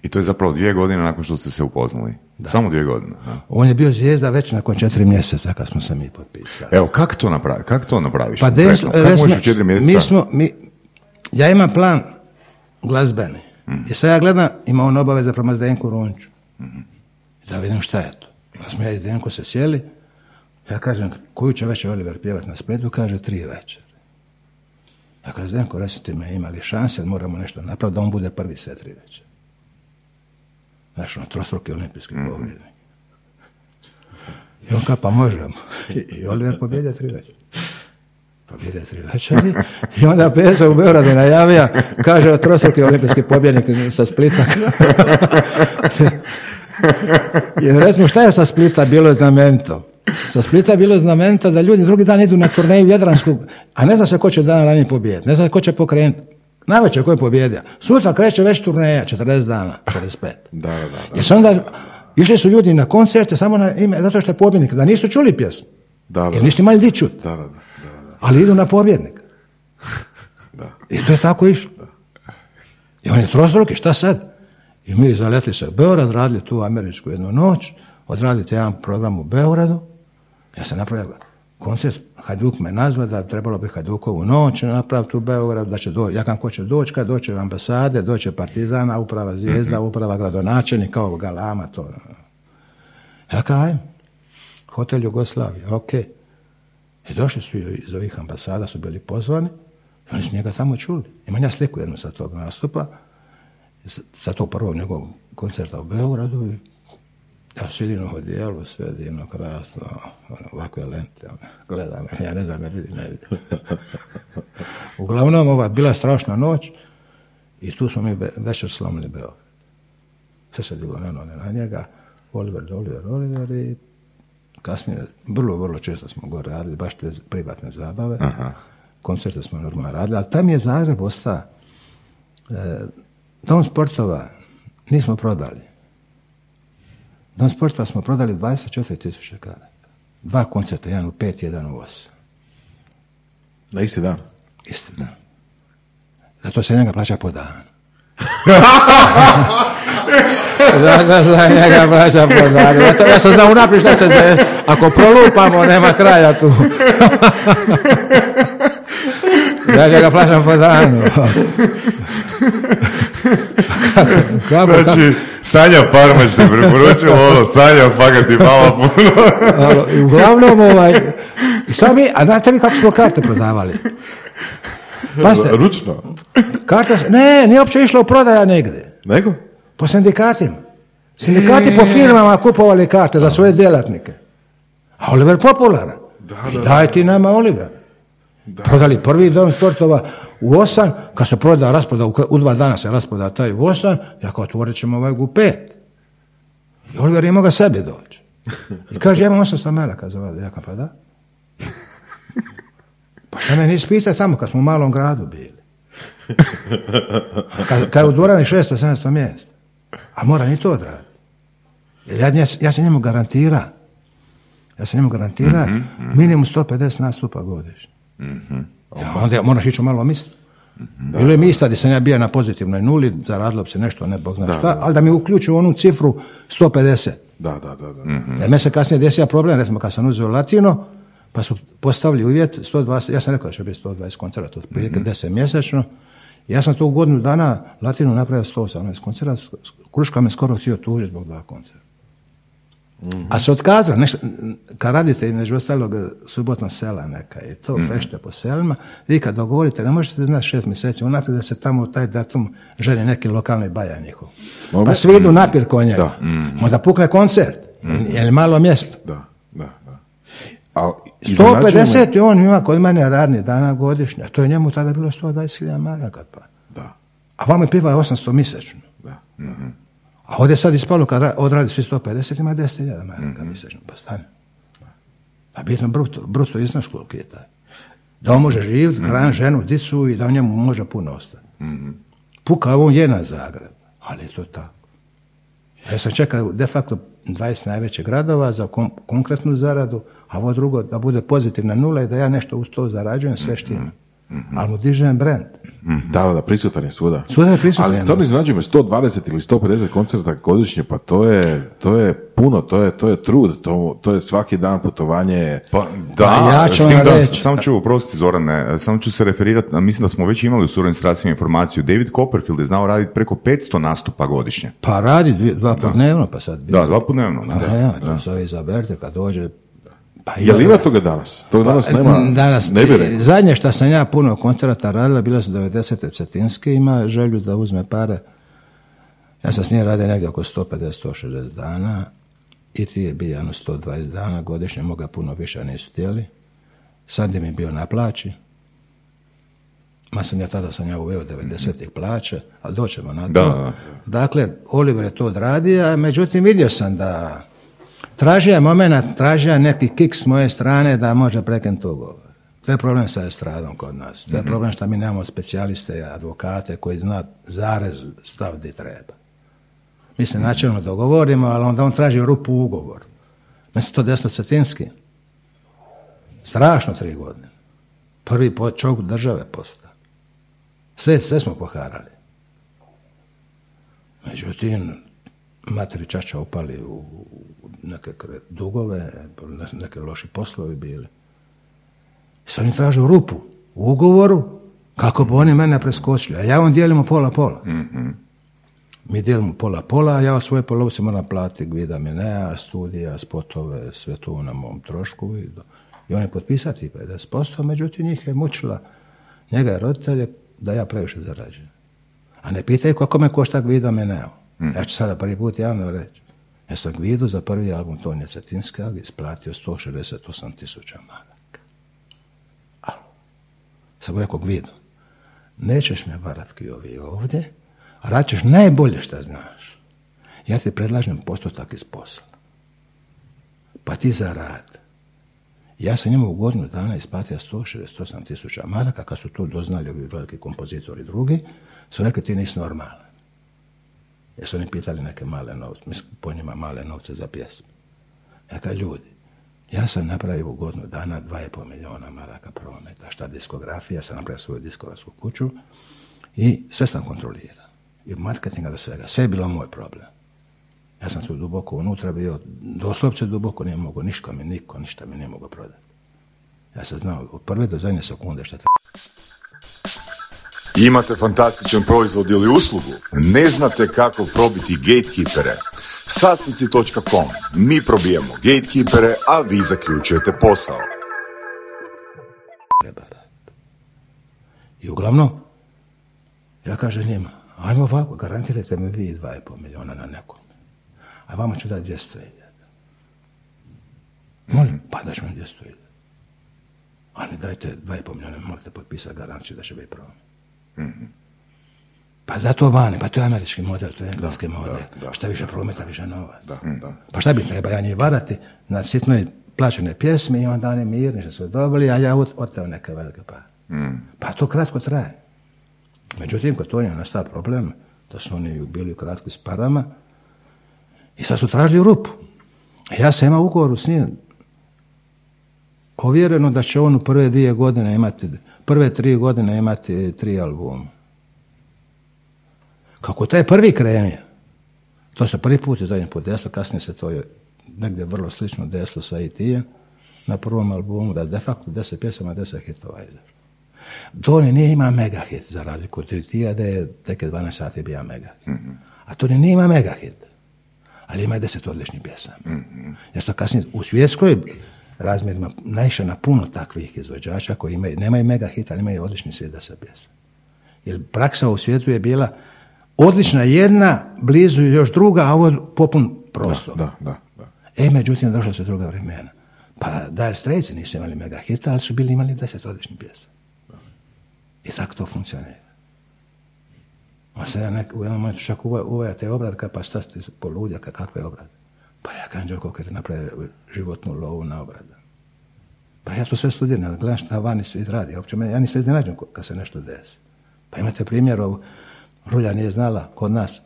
I to je zapravo dvije godine nakon što ste se upoznali. Samo dvije godine. a? On je bio zvijezda već nakon četiri mjeseca kad smo se mi potpisali. Evo, kako to, napravi, kako to napraviš? Pa des, u četiri mjeseca? mi smo, mi, ja imam plan glazbeni. I sad ja gledam, ima on obaveze prema Zdenku Runču. Da vidim šta je to. Pa smo ja i Zdenko se sjeli. Ja kažem, koju će večer Oliver pjevati na Splitu? Kaže, tri večer. Ja kažem, Zdenko, recite me, ima li šanse, moramo nešto napraviti da on bude prvi sve tri večer. Znaš, ono, trostruki olimpijski pobjednik. I on kao, pa možemo. I, Oliver pobjedio tri večer. Pobjedio tri večeri. I onda Peca u Beogradu najavija, kaže, trostruki olimpijski pobjednik sa Splita. [LAUGHS] I recimo, šta je sa Splita bilo znamenito? Sa Splita bilo znamenito da ljudi drugi dan idu na turneju Jadranskog, a ne zna se ko će dan ranije pobijediti, ne zna se ko će pokrenuti. Najveće ko je pobjedio. Sutra kreće već turneja, 40 dana, 45. Da, da, da. Jer se onda, išli su ljudi na koncerte samo na ime, zato što je pobjednik, da nisu čuli pjesmu. Da, da. Jer nisu imali di čuti. Da, da, da, da, da. Ali idu na pobjednika. I to je tako išlo. I on je trostruki, šta sad? I mi zaletli se u Beograd, radili tu američku jednu noć, odradili jedan program u Beogradu. Ja sam napravio koncert, Hajduk me nazva da trebalo bi Hajdukovu noć napraviti u Beogradu, da će doći, ja kam ko će doći, kad doće ambasade, doće partizana, uprava zvijezda, uprava gradonačelnik, kao galama, to. Ja kajem, hotel Jugoslavija, ok. I došli su iz ovih ambasada, su bili pozvani, i oni su njega tamo čuli. Imam ja sliku jednu sa tog nastupa, sa- sa tog prvog njegovog koncerta u Beogradu i Ja sidim u odijelu, sve divno, krasno, ono, ovakve lente, ono, gledam, ja ne znam, ne vidim, ne vidim. [LAUGHS] Uglavnom, ova, bila strašna noć i tu smo mi be- večer slomili Beograd. Sve se diglo na noge na njega, Oliver, Oliver, Oliver i kasnije, vrlo, vrlo često smo gore radili, baš te privatne zabave. Koncerte smo normalno radili, ali tam je Zagreb ostao. E, Dom sportova nismo prodali. Dom sportova smo prodali 24 tisuće karata. Dva koncerta, jedan u pet, jedan u osam. Na isti dan. Istina. Zato se njega plaća po danu. [LAUGHS] Zato se njega plaća po danu. Zato ja sam znao unaprijed šta se desi. Ako prolupamo, nema kraja tu. [LAUGHS] ja njega plaćam po danu. kako, [LAUGHS] kako, kako, Znači, Sanja Parmać te preporučila ono, Sanja fakat ti malo puno. Uglavnom, ovaj, sad mi, a znate vi kako smo karte prodavali? Pazite, Ručno. karta, ne, nije uopće išla u prodaja negdje. Nego? Po sindikatima. Sindikati po firmama kupovali karte za svoje djelatnike. A Oliver popularan. I daj ti nama Oliver. Prodali prvi dom sportova u osam, kad se proda, rasproda, u, dva dana se rasproda taj u osam, ja kao otvorit ćemo ovaj u pet. I Oliver je mogao sebi doći. I kaže, ja imam 800 maraka za vas. Ja kao, pa da. Pa šta me nisi pitao tamo kad smo u malom gradu bili. Kad, kad je u dvorani 600-700 mjesta. A mora ni to odraditi. Jer ja, ja, ja se njemu garantira. Ja se njemu garantira minimum 150 nastupa godišnje. Ja, onda moraš ići malo mjesto. Bilo je mjesta gdje sam ja bio na pozitivnoj nuli, zaradilo bi se nešto, ne bog zna šta, ali da mi uključu onu cifru 150. Da, da, da. da. Jer me se kasnije desio problem, recimo kad sam uzeo latino, pa su postavili uvjet 120, ja sam rekao da će biti 120 koncerata, otprilike 10 mjesečno. Ja sam to u godinu dana latinu napravio 118 koncerata, Kruška me skoro htio tužiti zbog dva koncerta. A se otkazao, nešto, kad radite između ostalog subotna sela neka i to fešte po selima, vi kad dogovorite, ne možete znati šest mjeseci unaprijed da se tamo u taj datum želi neki lokalni baja njihov. Mogu? Pa svi idu napir kod njega. Da. Onda pukne koncert, je li malo mjesto. Da, da, da. Me- 150 je on ima kod mene radnih dana godišnje, a to je njemu tada bilo 120.000 maraka. Pa. Da, A vama piva 800 mjesečno. da. A ovdje sad ispalo kad ra- odradi svi 150 ima 10.000 maraka mjesečno. Pa stane. A bitno bruto, bruto iznos koliki je taj. Da on može živjeti, hran ženu, dicu i da u njemu može puno ostati. Puka on je na Zagreb, ali je to tako. Ja sam čekao de facto 20 najvećih gradova za kon- konkretnu zaradu, a ovo drugo da bude pozitivna nula i da ja nešto uz to zarađujem, sve štima. Ali mu dižem brand. Da, da, da, prisutan je svuda. Svuda je prisutan, Ali stvarno iznenađuje me 120 ili 150 koncerta godišnje, pa to je, to je puno, to je, to je trud, to, to je svaki dan putovanje. Pa da, Pa ja ću s tim vam da, reći. samo ću, oprostiti Zorane, samo ću se referirati, mislim da smo već imali u suradnji strastvima informaciju, David Copperfield je znao raditi preko 500 nastupa godišnje. Pa radi dvije- dva put dnevno, pa sad dvije. Da, dva put dnevno. Pa da. to se ovi izaberte kad dođe. Pa Jel ima toga danas? To danas Pa, nema, danas, ne bi rekao. Zadnje što sam ja puno koncerata radila, bilo su 90. Cetinske, ima želju da uzme pare. Ja sam s njim radio negdje oko 150-160 dana i ti je bio jedno 120 dana godišnje, moga puno više nisu htjeli. Sad je mi bio na plaći. Ma sam ja tada sam ja uveo 90-ih plaće, ali doćemo na to. Da, da, da. Dakle, Oliver je to odradio, a međutim vidio sam da tražio je moment, tražio je neki kik s moje strane da može prekinuti ugovor. To je problem sa estradom kod nas. To je problem što mi nemamo specijaliste advokate koji zna zarez stav di treba. Mi se načelno dogovorimo, ali onda on traži rupu u ugovoru. Meni se to desno cetinski. Strašno tri godine. Prvi po čovjek države postao. Sve, sve smo poharali. Međutim, materi čača upali u neke dugove, ne- neke loši poslovi bili. Sad oni traže rupu u ugovoru kako bi oni mene preskočili, a ja on dijelimo pola-pola. Mi dijelimo pola-pola, a ja od svoje polovice moram platiti Gvida Minea, studija, spotove, sve to na mom trošku. I, do- i on je potpisati 50%, međutim njih je mučila njega je roditelje da ja previše zarađujem. A ne pitaju koliko me košta Gvido Meneo. Ja ću sada prvi put javno reći. Ja sam Gvidu za prvi album Tonija Cetinskog isplatio 168 tisuća maraka. A, sam rekao Gvidu, nećeš me varat ki ovi ovdje, a raćeš najbolje šta znaš. Ja ti predlažem postotak iz posla. Pa ti za rad. Ja sam njemu u godinu dana isplatio 168 tisuća maraka, kad su to doznali ovi veliki kompozitori drugi, su rekli ti nisi normalan. Jer su oni pitali neke male novce, mislim po njima male novce za pjesmu. Ja kažem, ljudi, ja sam napravio u godinu dana 2,5 milijuna maraka prometa. Šta diskografija, sam napravio svoju diskografsku kuću i sve sam kontrolirao. I marketinga do svega. Sve je bilo moj problem. Ja sam tu duboko unutra bio, doslovce duboko nije mogu, ništa mi niko, ništa mi nije mogu prodati. Ja sam znao od prve do zadnje sekunde šta Imate fantastičan proizvod ili uslugu? Ne znate kako probiti gatekeepere? Sasnici.com. Mi probijemo gatekeepere, a vi zaključujete posao. I uglavnom, ja kažem njima, ajmo ovako, garantirajte mi vi 2,5 milijuna na nekom. A vama ću dati 200 hiljada. Molim, pa da ću mi 200 hiljada. Ali dajte 2,5 milijuna, morate potpisati garanciju da će biti problem. Pa da to vani, pa to je američki model, to je engleski model. Šta više prometa, više novac. Pa šta bi treba ja njih varati na sitnoj plaćene pjesmi i onda oni mirni što su dobili, a ja ot- oteo neke velike pare. Pa to kratko traje. Međutim, kod Tonija nastao problem da su oni bili kratki s parama i sad su tražili rupu. Ja sam imao ugovor s njim ovjereno da će on u prve dvije godine imati, prve tri godine imati tri albuma. Kako taj prvi krenio, to se prvi put i zadnji put desilo, kasnije se to je negdje vrlo slično desilo sa IT-em, na prvom albumu, da de facto deset pjesama, deset hitova izašlo. Toni nije ima mega hit, za razliku od IT-a da je tek 12 sati bija mega hit. A Toni nije ima mega hit, ali ima deset odličnih pjesama. Ja sam kasnije u svjetskoj razmjerima naišao na puno takvih izvođača koji imaju, nemaju mega hit, ali imaju odlični svijet deset pjesama. Jer praksa u svijetu je bila odlična jedna, blizu još druga, a ovo popun prostor. Da, da, da. E, međutim, došla su druga vremena. Pa Dire Straits nisu imali mega hita, ali su bili imali deset odličnih pjesama. I tako to funkcionira. A se ja nek, u jednom momentu čak uva- uvajate obrad, ka pa šta ste poludja, ka kakve obrade? Pa ja kažem, Đoko, kad je napravio životnu lovu na obrada. Pa ja to sve studiram, gledam šta vani svijet radi. Uopće ja iznenađen ko- kad se nešto desi. Pa imate primjer, ovu, Rulja nije znala kod nas,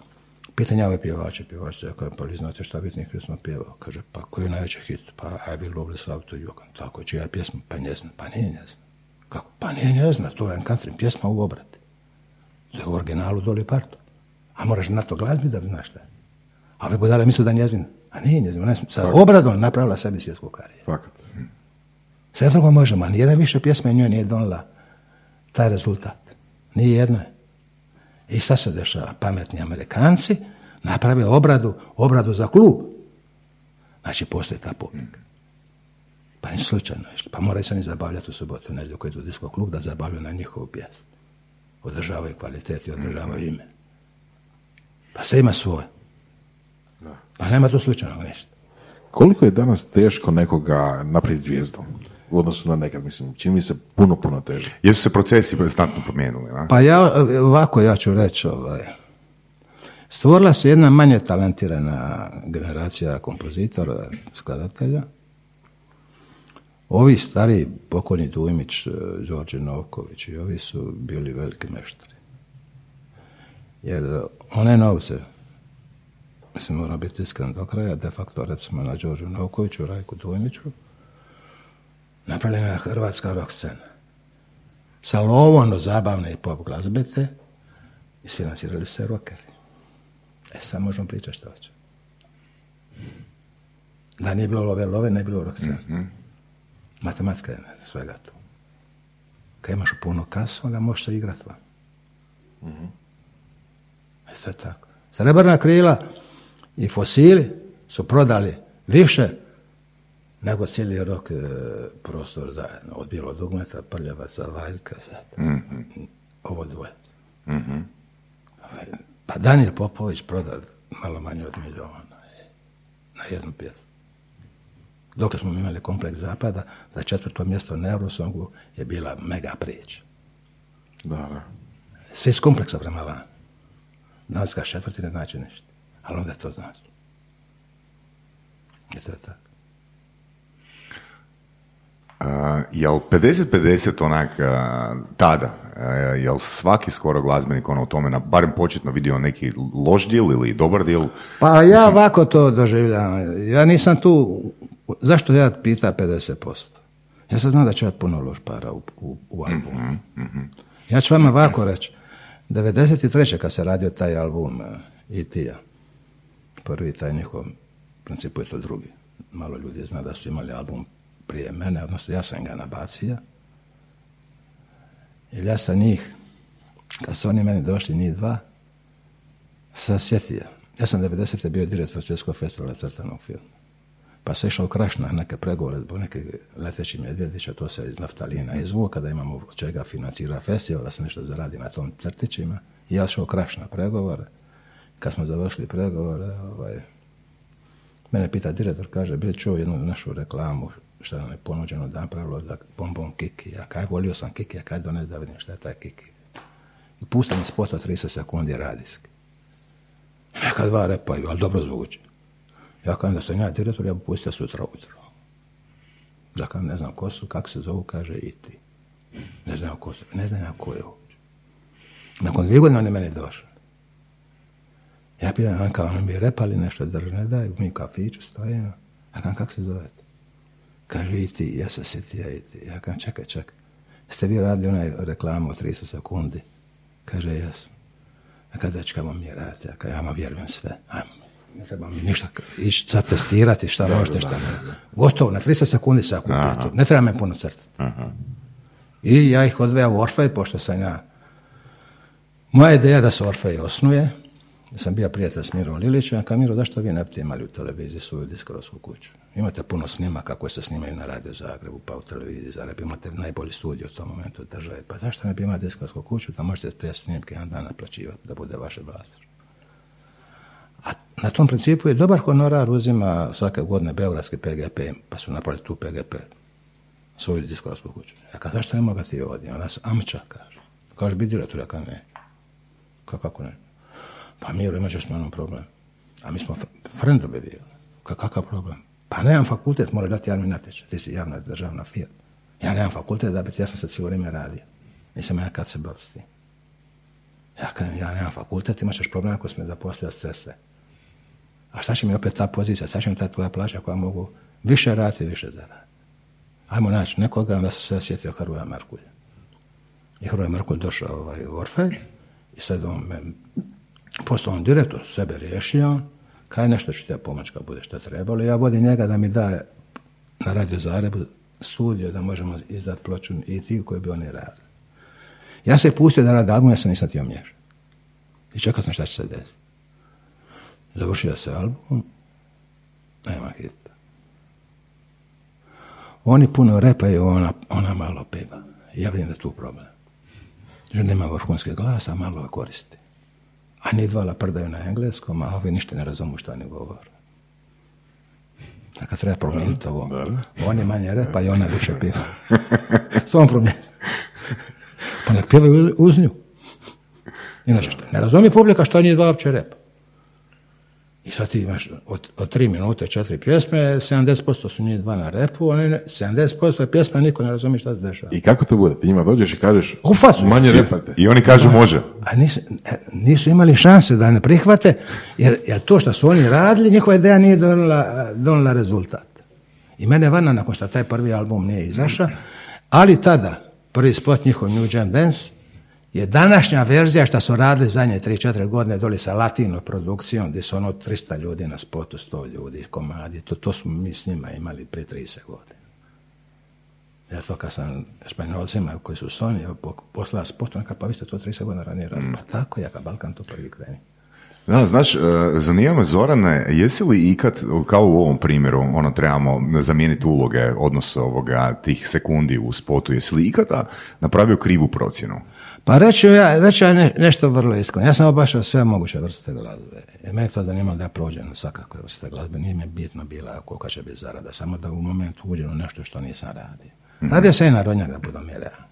pitanja ove pjevače, pjevače, kaže, pa vi znate šta Whitney Houston pjevao? Kaže, pa koji je najveći hit? Pa I Will Love to You. Kažem, Tako, čija je pjesma? Pa ne znam, pa nije njezna. Kako? Pa nije njezna, to je country pjesma u obrati. To je u originalu Dolly Parton. A moraš na to glazbi da bi znaš šta je. A ove budale misle da je njezin. A nije njezin. Ona je sa obradom napravila sebi svjetsku karijeru. Fakat. Sve drugo možemo, a nijedan više pjesme njoj nije donela taj rezultat. Nije jedna. I šta se dešava? Pametni Amerikanci naprave obradu, obradu za klub. Znači, postoji ta publika. Pa nisu slučajno išli. Pa moraju se oni zabavljati u subotu, nedjelju koji idu u disko klub da zabavljaju na njihovu pjesmu. Održavaju kvalitet i održavaju ime. Pa sve ima svoje. Pa nema tu slučajnog ništa. Koliko je danas teško nekoga napraviti zvijezdom? U odnosu na nekad, mislim, čini mi se puno, puno teže. Jesu se procesi znatno promijenili, a? Pa ja, ovako ja ću reći, ovaj, stvorila se jedna manje talentirana generacija kompozitora, skladatelja. Ovi stari pokojni Dujmić, eh, Đorđe Novković i ovi su bili veliki meštari. Jer one novce, mislim moram biti iskren do kraja, de facto recimo na Đorđu Novkoviću, Rajku Dujmiću, napravljena je hrvatska rock scena sa lovom do zabavne i pop glazbete isfinancirali su se rockeri. E, sad možemo pričati što hoće. Da nije bilo love, love, ne bi bilo rock scene. Matematika je svega to. Kad imaš puno kasu, onda možeš se igrati van. E, to je tako. Srebrna krila i fosili su prodali više nego cijeli rok e, prostor zajedno. Od bilo dugmeta, prljavaca, valjka, sad. Ovo dvoje. Pa Daniel Popović proda malo manje od milijona. e. na jednu pjesmu. Dok smo imali kompleks zapada, za četvrto mjesto na Eurosongu je bila mega priča. Da, da. Svi iz kompleksa prema van. Danas ga četvrti ne znači ništa. Ali onda to znači. I to je tako. Uh, jel 50-50 onak uh, tada, uh, jel svaki skoro glazbenik ono u tome, na, barem početno vidio neki loš dil ili dobar dil? Pa ja ovako to doživljavam. Ja nisam tu, zašto ja pita 50%? Ja sam znam da će puno loš para u, u, u albumu. Ja ću vama ovako reći. 93. kad se radio taj album E.T.-a, prvi taj njihov, u principu je to drugi. Malo ljudi zna da su imali album prije mene, odnosno ja sam ga nabacio. Jer ja sam njih, kad su oni meni došli, njih dva, sam sjetio. Ja sam 90. bio direktor Svjetskog festivala crtanog filma. Pa se išao kraš na neke pregovore zbog neke leteći medvjedića, to se iz naftalina izvuo, kada imamo od čega financira festival, da se nešto zaradi na tom crtićima. I ja šao kraš na pregovore. Kad smo završili pregovore, ovaj, mene pita direktor, kaže, bil čuo jednu našu reklamu, što nam je ponuđeno da napravilo za bonbon Kiki. Ja kaj volio sam Kiki, a kaj dones da vidim šta je taj Kiki. I pustam spot od 30 sekundi radijski. Neka dva repaju, ali dobro zvuči. Ja kažem da sam ja direktor, ja bi pustio sutra ujutro. Da kažem, ne znam ko su, kako se zovu, kaže i ti. Ne znam ko su, ne znam ja ko je uopće. Nakon dvije godine on je meni došao. Ja pitam, on kao, oni mi repali nešto drž ne daju, mi u kafiću stojimo. Ja kažem, kako se zovete? Kaže, i ti, ja se sjetio i ti. Ja kažem, čekaj, čekaj. Ste vi radili onaj reklamu od 30 sekundi? Kaže, jesam. A kada ćemo mi raditi? Ja kažem, ja vam vjerujem sve. Ajmo. Ne treba mi ništa ići sad testirati šta možete, šta ne. Gotovo, na 30 sekundi se kupio Ne treba me puno crtati. I ja ih odvejam u Orfej, pošto sam ja... Moja ideja da se Orfej osnuje, ja sam bio prijatelj s Mirom Lilićem, kao Miro, zašto vi ne biste imali u televiziji svoju diskografsku kuću? Imate puno snimaka koje se snimaju na Radio Zagrebu, pa u televiziji Zagreb, imate najbolji studio u tom momentu u državi. Pa zašto ne bi imali diskografsku kuću da možete te snimke jedan dan naplaćivati, da bude vaše vlasništvo? A na tom principu je dobar honorar uzima svake godine Beogradski PGP, pa su napravili tu PGP, svoju diskografsku kuću. Ja kažem, zašto ne mogu ti ovdje? Ona se amča, kaže. Kaže, bi direktor, ja ne. Kako ne? Pa Miro, imat ćeš s problem. A mi smo frendovi bili. Kakav problem? Pa nemam fakultet, mora dati javni natječaj. Ti si javna državna firma. Ja nemam fakultet da biti, ja sam se cijelo vrijeme radio. Nisam ja kad se bavim s tim. Ja kažem, ja nemam fakultet, imat ćeš problem ako smo zaposlili s ceste. A šta će mi opet ta pozicija, šta će mi ta tvoja plaća koja mogu više raditi i više zaraditi. Ajmo naći nekoga, onda se sjetio Hrvoja Merkulja. I Hrvoja Merkulj došao ovaj, u Orfej i sad on me postao on direktor, sebe riješio, kaj nešto ću ti ja pomoći kad bude što trebalo. Ja vodim njega da mi da na Radio Zagrebu studio da možemo izdati ploču i ti koji bi oni radili. Ja se pustio da radi album, ja sam nisam htio miješati. I čekao sam šta će se desiti. Završio se album, nema hit. Oni puno repaju, ona, ona malo peva. Ja vidim da je tu problem. Že nema vrhunske glasa, malo koristi. A ni dvala prdaju na engleskom, a ovi ništa ne razumu što oni govore. Dakle, treba promijeniti ovo. On je manje repa i ona više pjeva. [LAUGHS] Samo promijeniti. Pa nek pjevaju uz nju. Inače, ne razumije publika što njih dva uopće repa. I sad ti imaš od, od tri minute četiri pjesme, 70% su njih dva na repu, oni ne, 70% je pjesma, niko ne razumije šta se dešava. I kako to bude? Ti njima dođeš i kažeš U facu, manje repate. I oni kažu može. A nisu, e, nisu imali šanse da ne prihvate, jer, jer to što su oni radili, njihova ideja nije donela, donela rezultat. I mene vana, nakon što taj prvi album nije izašao, ali tada, prvi spot njihov New Jam Dance, je današnja verzija što su radili zadnje 3-4 godine doli sa latino produkcijom, gdje su ono 300 ljudi na spotu, 100 ljudi, komadi, to, to smo mi s njima imali prije 30 godina. Ja to kad sam španjolcima koji su Sony po- poslala spot, on kao, pa vi ste to 30 godina ranije radili. Pa tako, ja kao Balkan to prvi kreni. Da, znaš, e, zanima me Zorane, jesi li ikad, kao u ovom primjeru, ono trebamo zamijeniti uloge, odnos ovoga, tih sekundi u spotu, jesi li ikada napravio krivu procjenu? Pa reći ja, reći ja ne- nešto vrlo iskreno. Ja sam obašao sve moguće vrste glazbe. I mene to zanimalo da ja prođem svakakve vrste glazbe. Nije mi bitno bila kolika će biti zarada. Samo da u momentu uđem u nešto što nisam radio. Radio sam i narodnjak da budem je realni.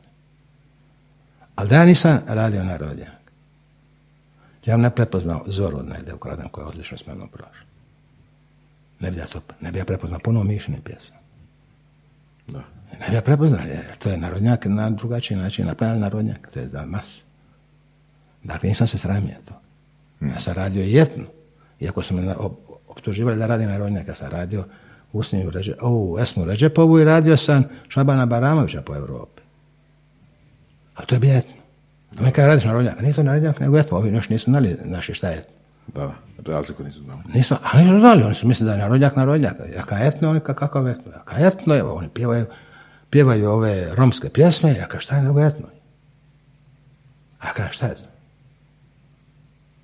Ali da ja nisam radio narodnjak. Ja ne prepoznao Zoru od Nede ukradem koja je odlično s menom prošla. Ne bi ja to, ne bi ja prepoznao puno mišljenih pjesama. Ne prepoznao, jer to je narodnjak na drugačiji način, napravljen narodnjak, to je za mas. Dakle, nisam se sramio to. Ja sam radio jetnu, iako su me optuživali da radim narodnjak, ja sam radio Usniju Ređe, o, Esmu Ređepovu i radio sam Šabana Baramovića po Europi. A to je bi etno. A mi kada radiš narodnjak, nije to narodnjak, nego etno, ovi još nisu znali naši šta je etno. Da, razliku nisu znali. Nisu, a nisu znali, oni su mislili da je narodnjak narodnjak. Ja ka etno, oni ka kakav etno. Ja ka etno, evo, oni pjevaju, pjevaju ove romske pjesme, ja ka šta je nego etno. A ka šta je to?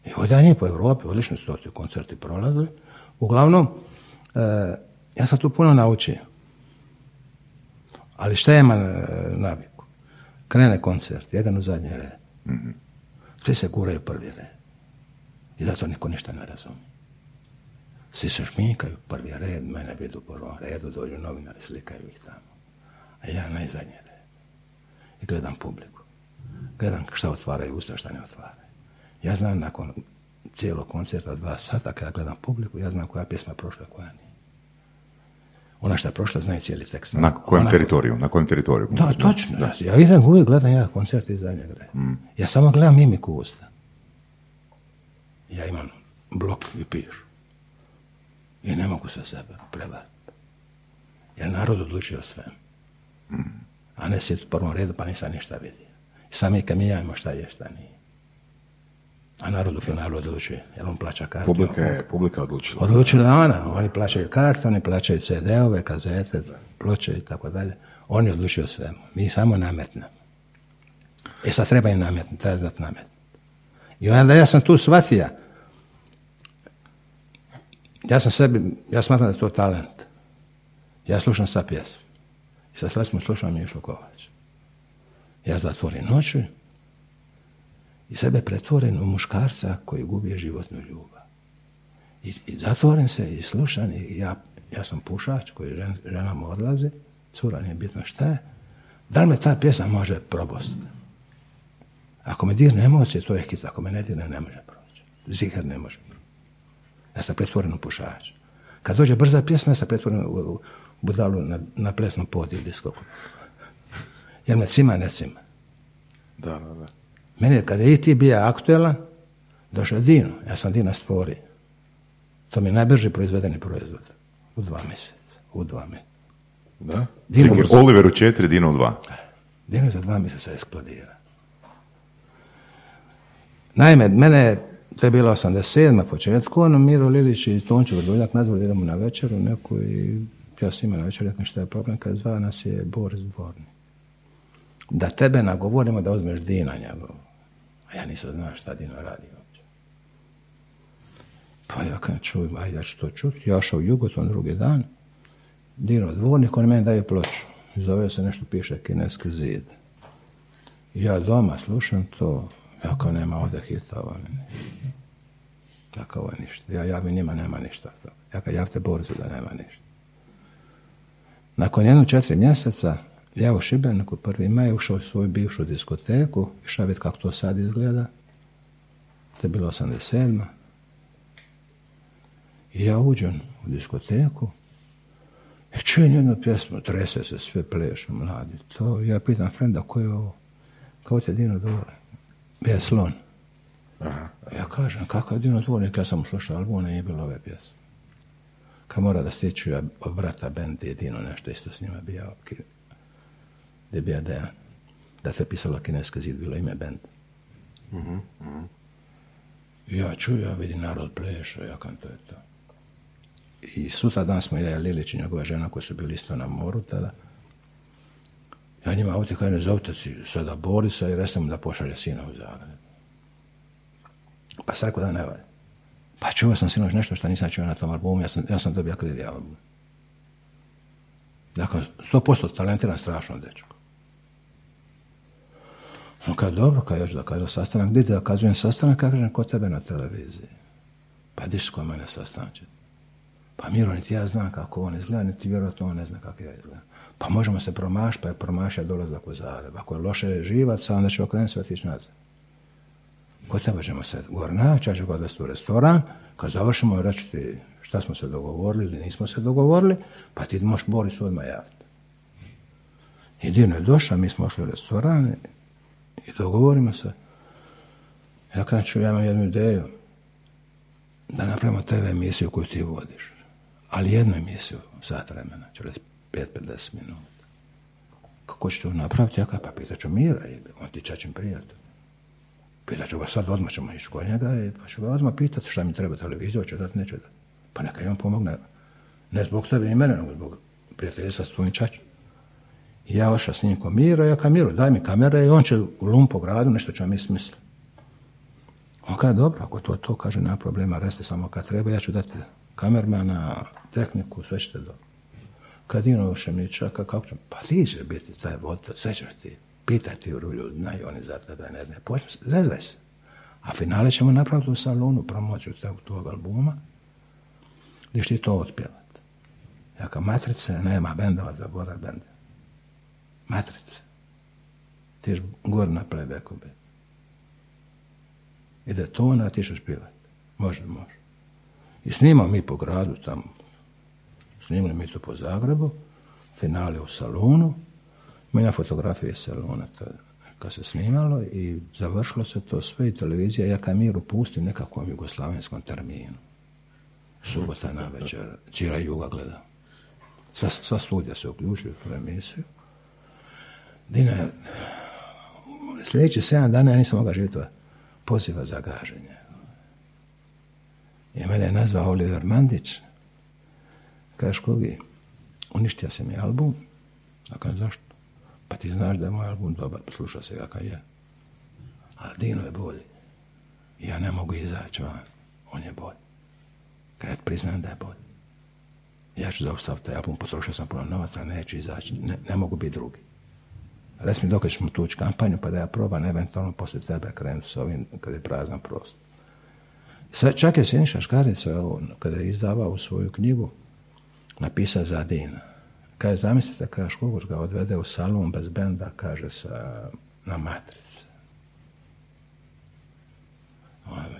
I ovdje nije po Europi, odlično su to ti koncerti prolazili. Uglavnom, e, ja sam tu puno naučio. Ali šta e, naviku? Krene koncert, jedan u zadnji red. Svi se guraju prvi red. I zato niko ništa ne razumije. Svi se šminkaju, prvi red, mene vidu u prvom redu, dođu novinari, slikaju ih tamo. A ja najzadnji red. I gledam publiku. Gledam šta otvaraju usta, šta ne otvaraju. Ja znam nakon cijelog koncerta dva sata, kada gledam publiku, ja znam koja pjesma je prošla, koja nije. Ona šta je prošla, zna i cijeli tekst. Na kojem Ona- teritoriju? Na kojem teritoriju? da, točno. Ja, ja idem uvijek gledam ja koncert iz zadnjeg reda. Ja samo gledam mimiku usta. Ja imam blok i pišu. I ne mogu se sebe prevariti. Jer narod odlučio o svemu. A ne sjeti u prvom redu pa nisam ništa vidio. I sami kamenjajmo šta je, šta nije. A narod u finalu odlučuje, jer on plaća kartu. Publika je, publika odlučila. Odlučila ona, oni plaćaju karte, oni plaćaju CD-ove, kazete, ploče i tako dalje. Oni odlučuju o svemu. Mi samo nametnemo. E sad treba i nametnuti, treba znati nametnuti. I onda ja sam tu shvatio. Ja sam sebi, ja smatram da je to talent. Ja slušam sa pjesmu. I sad sad smo slušam Mišo Kovač. Ja zatvorim noći i sebe pretvorim u muškarca koji gubi životnu ljubav. I, i zatvorim se i slušam i ja, ja sam pušač koji žen, ženama odlazi, cura nije bitno šta je. Da li me ta pjesma može probosti? Ako me dirne emocije, to je hit. Ako me ne dirne, ne može proći. Ziher ne može. Ja sam pretvoren u pušač. Kad dođe brza pjesma, ja sam pretvoren u, u budalu na, na plesnom podiju diskoku. Jer me cima, ne cima. Da, da, da. Meni je, kada je IT bio aktuelan, došao je Dino. Ja sam Dina stvorio. To mi je najbrži proizvedeni proizvod. U dva mjeseca. U dva mjeseca. Da? Dino, Čekaj, Oliver u četiri, Dino u dva. Dino za dva mjeseca eksplodira. Naime, mene, to je bilo 87. na početku, ono Miro Lilić i Tončo Vrdoljak nazvali idemo na večeru neku i ja s njima na večeru rekao šta je problem, kad zva nas je Boris Dvorni. Da tebe nagovorimo da uzmeš Dina njegov. A ja nisam znao šta Dino radi uopće. Pa ja kad čuj, ajde ja ću to čuti, ja ošao u Jugoton drugi dan, Dino Dvornik, on meni daje ploču. Zove se nešto, piše kineski zid. Ja doma slušam to, ja kao nema ovdje hitova. Ja kao ovo ništa. Ja javim njima, nema ništa. Ja kao javite Borisu da nema ništa. Nakon jedno četiri mjeseca, ja u Šibeniku prvi maj ušao u svoju bivšu diskoteku, išao vidjeti kako to sad izgleda. To je bilo 87. I ja uđem u diskoteku i čujem jednu pjesmu, trese se, sve plešu, mladi. To, ja pitam frenda, ko je ovo? Kao te Dino Dvore? Je slon. Ja kažem, kakav Dino Dvornik? Ja sam slušao album, nije bilo ove pjesme. Kad mora da stiču ja od brata bend je Dino nešto isto s njima bio, ki- gdje je bio Dejan. Da to je pisalo kineski zid, bilo ime bend. I Ja čuju, ja vidim narod pleše, ja kam to je to. I sutra dan smo ja Lilić i njegova žena koji su bili isto na moru tada. Ja njima ovdje kažem, zovite si sada Borisa i recite mu da pošalje sina u Zagreb. Pa sad da ne valja. Pa čuo sam sinoć nešto što nisam čuo na tom albumu, ja sam, ja sam dobio krivi album. Dakle, 100% talentiran strašno dečko. No kad dobro, kad još da kada sastanak, gdje ti zakazujem sastanak, kažem kod tebe na televiziji. Pa diš kod mene sastanak. Pa Miro, niti ja znam kako on izgleda, niti vjerojatno on ne zna kako ja izgledam. Pa možemo se promaš, pa je promašio dolazak u Zagreb. Ako je loše živaca, onda će okrenuti sve nazad. Tebe ćemo se gore naći, ja ću ga odvesti u restoran, kad završimo reći šta smo se dogovorili ili nismo se dogovorili, pa ti možeš Boris odmah javiti. Jedino je došao, mi smo ošli u restoran i dogovorimo se. Ja kažem, ja imam jednu ideju da napravimo TV emisiju koju ti vodiš. Ali jednu emisiju, sat vremena, 45-50 minuta. Kako ćeš to napraviti? Ja pa pitat ću Mira, on ti čačim prijatelj. Pitat ću ga sad, odmah ćemo ići kod njega i pa ću ga odmah pitati šta mi treba televiziju, će dati, neće dati. Pa neka on pomogne. Ne zbog tebe i mene, nego zbog prijateljstva s tvojim čačom. Ja ošao s njim ko Miro, ja kao Miro, daj mi kamere i on će u lumpo gradu, nešto će mi smisliti. On kaže, dobro, ako to to, kaže, nema problema, reste samo kad treba, ja ću dati kamermana, tehniku, sve ćete dobro. Kad Dino Šemića, kako ćemo, pa ti ćeš biti taj voditelj, sve ćeš ti, pitaj ti u ljudi, znaju oni za tebe, ne znam, počne, zezaj se. A finale ćemo napraviti u salonu, promociju tog, tog albuma, gdje ti to otpjevati. Ja kao matrice, nema bendova, zaborav bende. Matrice. Ti ješ gore na playbacku biti. I da to onda ti ćeš pjevati. Može, može. I snimamo mi po gradu tamo. Snimali mi to po Zagrebu. Finale u salonu. Mi na fotografije salona kad se snimalo i završilo se to sve i televizija ja kad miru pustim nekakvom jugoslavenskom terminu. Subota na večer, cijela juga gleda. Sva, sva studija se uključuju u emisiju. Dina, sljedeći sedam dana ja nisam mogao živjeti poziva za gaženje. I mene je nazvao Oliver Mandić. Kažeš, kogi, uništio se mi album. A kad zašto? Pa ti znaš da je moj album dobar, sluša se kakav je. Ali Dino je bolji. Ja ne mogu izaći van. On je bolji. Kad ja priznam da je bolji. Ja ću zaustaviti taj album, potrošio sam puno novaca, neću izaći, ne, ne mogu biti drugi. Reci mi dok ćemo tući kampanju, pa da ja probam eventualno poslije tebe krenuti s ovim kad je prazan prostor. Sad, čak je Siniša Škarica, kada je izdavao svoju knjigu, napisao za Dina. Kaže, zamislite, kaže, Škugoš ga odvede u salon bez benda, kaže, sa, na matrice.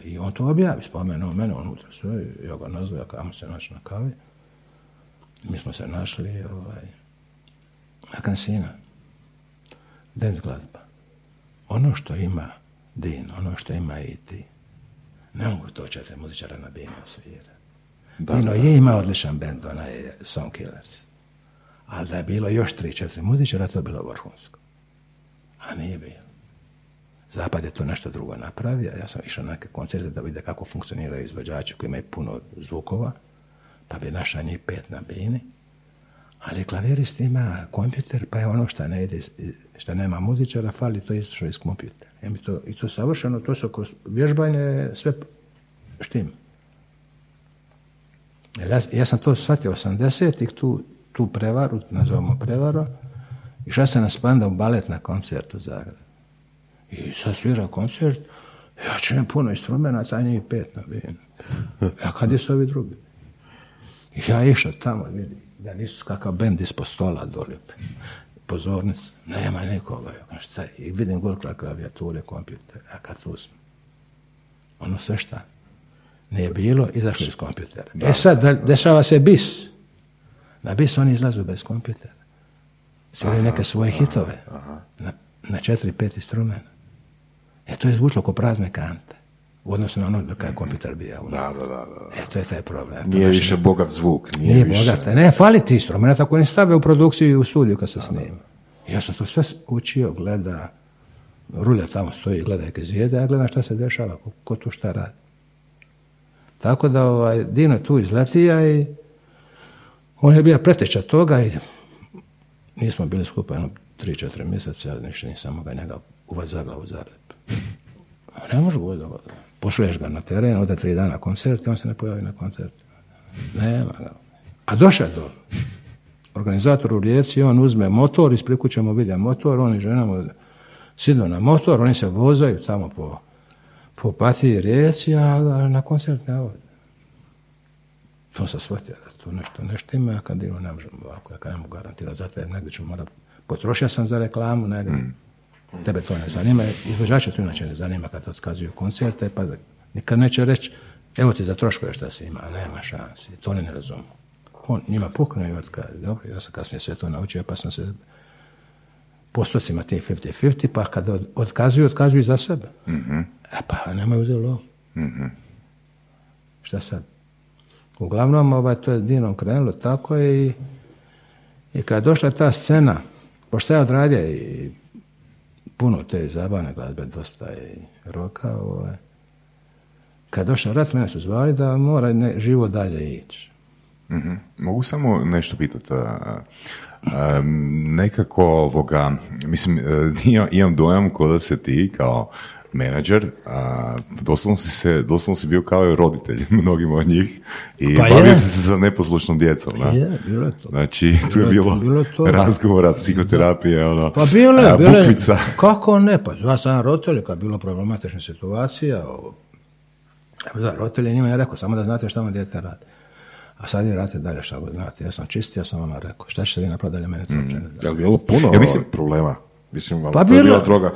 I on to objavi, spomenuo mene unutra sve, ja ga nazvao, kamo se naći na kavi. Mi smo se našli, ovaj, na kansina. Dance glazba. Ono što ima Din, ono što ima i ti, ne mogu to četiri muzičara na Dino svira. Da, Dino da, je imao odličan band, onaj Song Killers. Ali da je bilo još tri, četiri muzičara, to je bilo vrhunsko. A nije bilo. Zapad je to nešto drugo napravio. Ja sam išao na neke koncerte da vide kako funkcioniraju izvođači koji imaju puno zvukova, pa bi našao njih pet na bini. Ali klavirist ima kompjuter, pa je ono što ne ide, što nema muzičara, fali to izašlo iz kompjutera. I to, I to savršeno, to su kroz vježbanje sve štim. Ja, ja sam to shvatio 80-ih, tu, tu prevaru, nazovemo prevaru, i šta se nas panda u balet na koncert u Zagrebu. I sad svira koncert, ja čujem puno instrumenta, a njih pet na. A kad je su ovi drugi? I ja išao tamo, vidi, da nisu kakav bend ispod stola dolje. Pozornic, nema nikoga. Šta? I vidim gore klavijature, kompjuter. A kad tu smo? Ono sve šta? Nije bilo, izašlo iz kompjutera. E sad, dešava se bis. Na bis oni izlazu bez kompjutera. Sviraju neke svoje hitove. Na, na četiri, pet instrumenta. E to je zvučilo ko prazne kante. U odnosu na ono kada je kompjuter bio. Da, da, da, da. E, to je taj problem. To Nije baš više bogat zvuk. Nije, nije više... bogat. Ne, fali ti instrumenta ako ne stave u produkciju i u studiju kad se snima. Ja sam to sve učio, gleda, rulja tamo stoji i gleda neke zvijezde, ja gledam šta se dešava, ko, ko tu šta radi. Tako da ovaj, Dino tu izletija i on je bio preteča toga i nismo bili skupa jedno tri, četiri mjeseca, ja ništa nisam mogao njega uvat za glavu za rep. Ne može govoriti Pošuješ ga na teren, ode tri dana koncert i on se ne pojavi na koncertu. Nema ga. A došao je do organizator u Rijeci, on uzme motor, ispred kuće mu vide motor, on i žena mu sidnu na motor, oni se vozaju tamo po, po Opatiji Rijeci, a na koncert ne ode. To sam shvatio da tu nešto, nešto ima, a kad ne možemo ovako, ja ne mogu garantirati, zato jer negdje ću morat, potrošio sam za reklamu, negdje, tebe to ne zanima, izvođače to inače ne zanima kad otkazuju koncerte, pa nikad neće reći, evo ti za troškove šta si ima, nema šansi, to oni ne razumiju. On njima pukne i otkaže, dobro, ja sam kasnije sve to naučio, pa sam se postocima tim 50-50, pa kad otkazuju, otkazuju za sebe. E pa nemaju uzeli ovo. Šta sad? Uglavnom, ovaj, to je dinom krenulo tako i, i kad je došla ta scena, pošto ja odradio i puno te zabavne glazbe, dosta i roka, ovaj, kad došao rat, mene su zvali da mora ne, živo dalje ići. Mhm. Mogu samo nešto pitati. nekako ovoga, mislim, e, [LAUGHS] imam dojam ko da se ti kao menadžer, a, doslovno si se, doslovno si bio kao i roditelj [LAUGHS] mnogima od njih i Pa bavio je. si se sa neposlušnom djecom. Da? Je, bilo je to. Znači, tu je Bilo je- bilo, je to. razgovora, psihoterapije, ono, Pa bilo je, a, bilo je. Kako ne, pa ja sam roditelj kad je bilo problematična situacija, ovo, evo da, roditelji njima je rekao, samo da znate šta vam dijete radi. A sad vi radite dalje šta god znate. Ja sam čist, ja sam vama rekao. Šta ćete vi napraviti dalje, mene to uopće ne zanima. Je li bilo puno Ja mislim- problema? Mislim, ali Pa to je bilo- bila droga,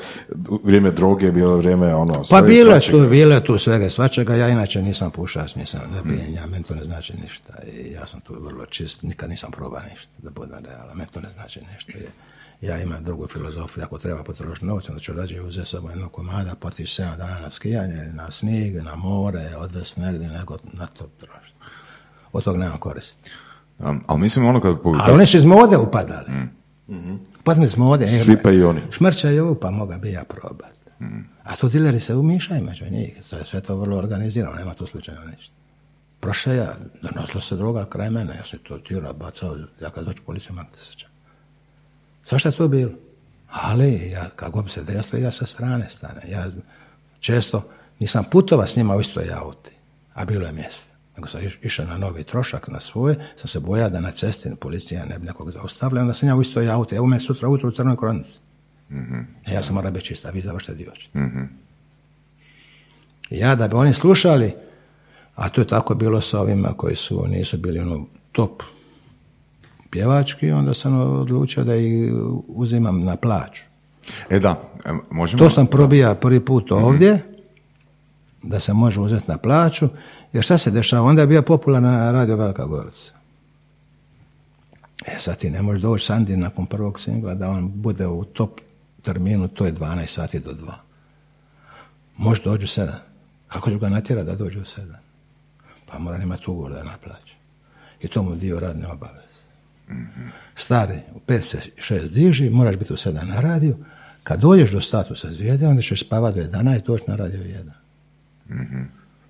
vrijeme droge, bilo vrijeme ono... Pa bilo je tu, bilo je tu svega svačega. Ja inače nisam pušač, nisam ne pijem, ja, meni to ne znači ništa. I ja sam tu vrlo čist, nikad nisam probao ništa, da budem realan. Meni to ne znači ništa. I Ja imam drugu filozofiju, ako treba potrošiti novce, onda ću rađe uzeti sobom jednog komada, potići 7 dana na skijanje, na snijeg, na more, odvesti negdje, nego na to trošiti. Od toga nemam koristi. Um, ali mislim ono kad... Ali oni su iz mode upadali. Upadli iz mode. Svi pa i oni. Šmrčaju, pa moga bi ja probat. A tu dileri se umišaju među njih. Sve, sve to vrlo organizirano, nema tu slučajno ništa. Prošao ja, donosilo se droga kraj mene, ja sam to tira, bacao, ja kad dođu policiju, maknite se čak. Sve što je to bilo. Ali, ja, kako bi se desilo, ja sa strane stane. Ja često nisam putova s njima u istoj auti, a bilo je mjesta. Nego sam iš- išao na novi trošak, na svoj, sam se bojao da na cesti policija ne bi nekog zaustavila, onda sam ja u istoj auti, evo me sutra ujutro u crnoj kronici. E, Ja sam mora biti čista, vi završite dio. I Ja da bi oni slušali, a to je tako bilo sa ovima koji su, nisu bili ono top pjevački, onda sam odlučio da ih uzimam na plaću. E da, možemo... To sam probija prvi put ovdje, da se može uzeti na plaću, jer šta se dešava? Onda je bio popularan na radio Velika Gorica. E sad ti ne možeš doći Sandi nakon prvog singla da on bude u top terminu, to je 12 sati do 2. Može doći u 7. Kako ću ga natjerati da dođe u 7? Pa mora imati ugovor da naplaća. I to mu dio radne obaveze. Stari, u 5 se 6 diži, moraš biti u 7 na radiju. Kad dođeš do statusa zvijede, onda ćeš spavati do 11 i doći na radio 1.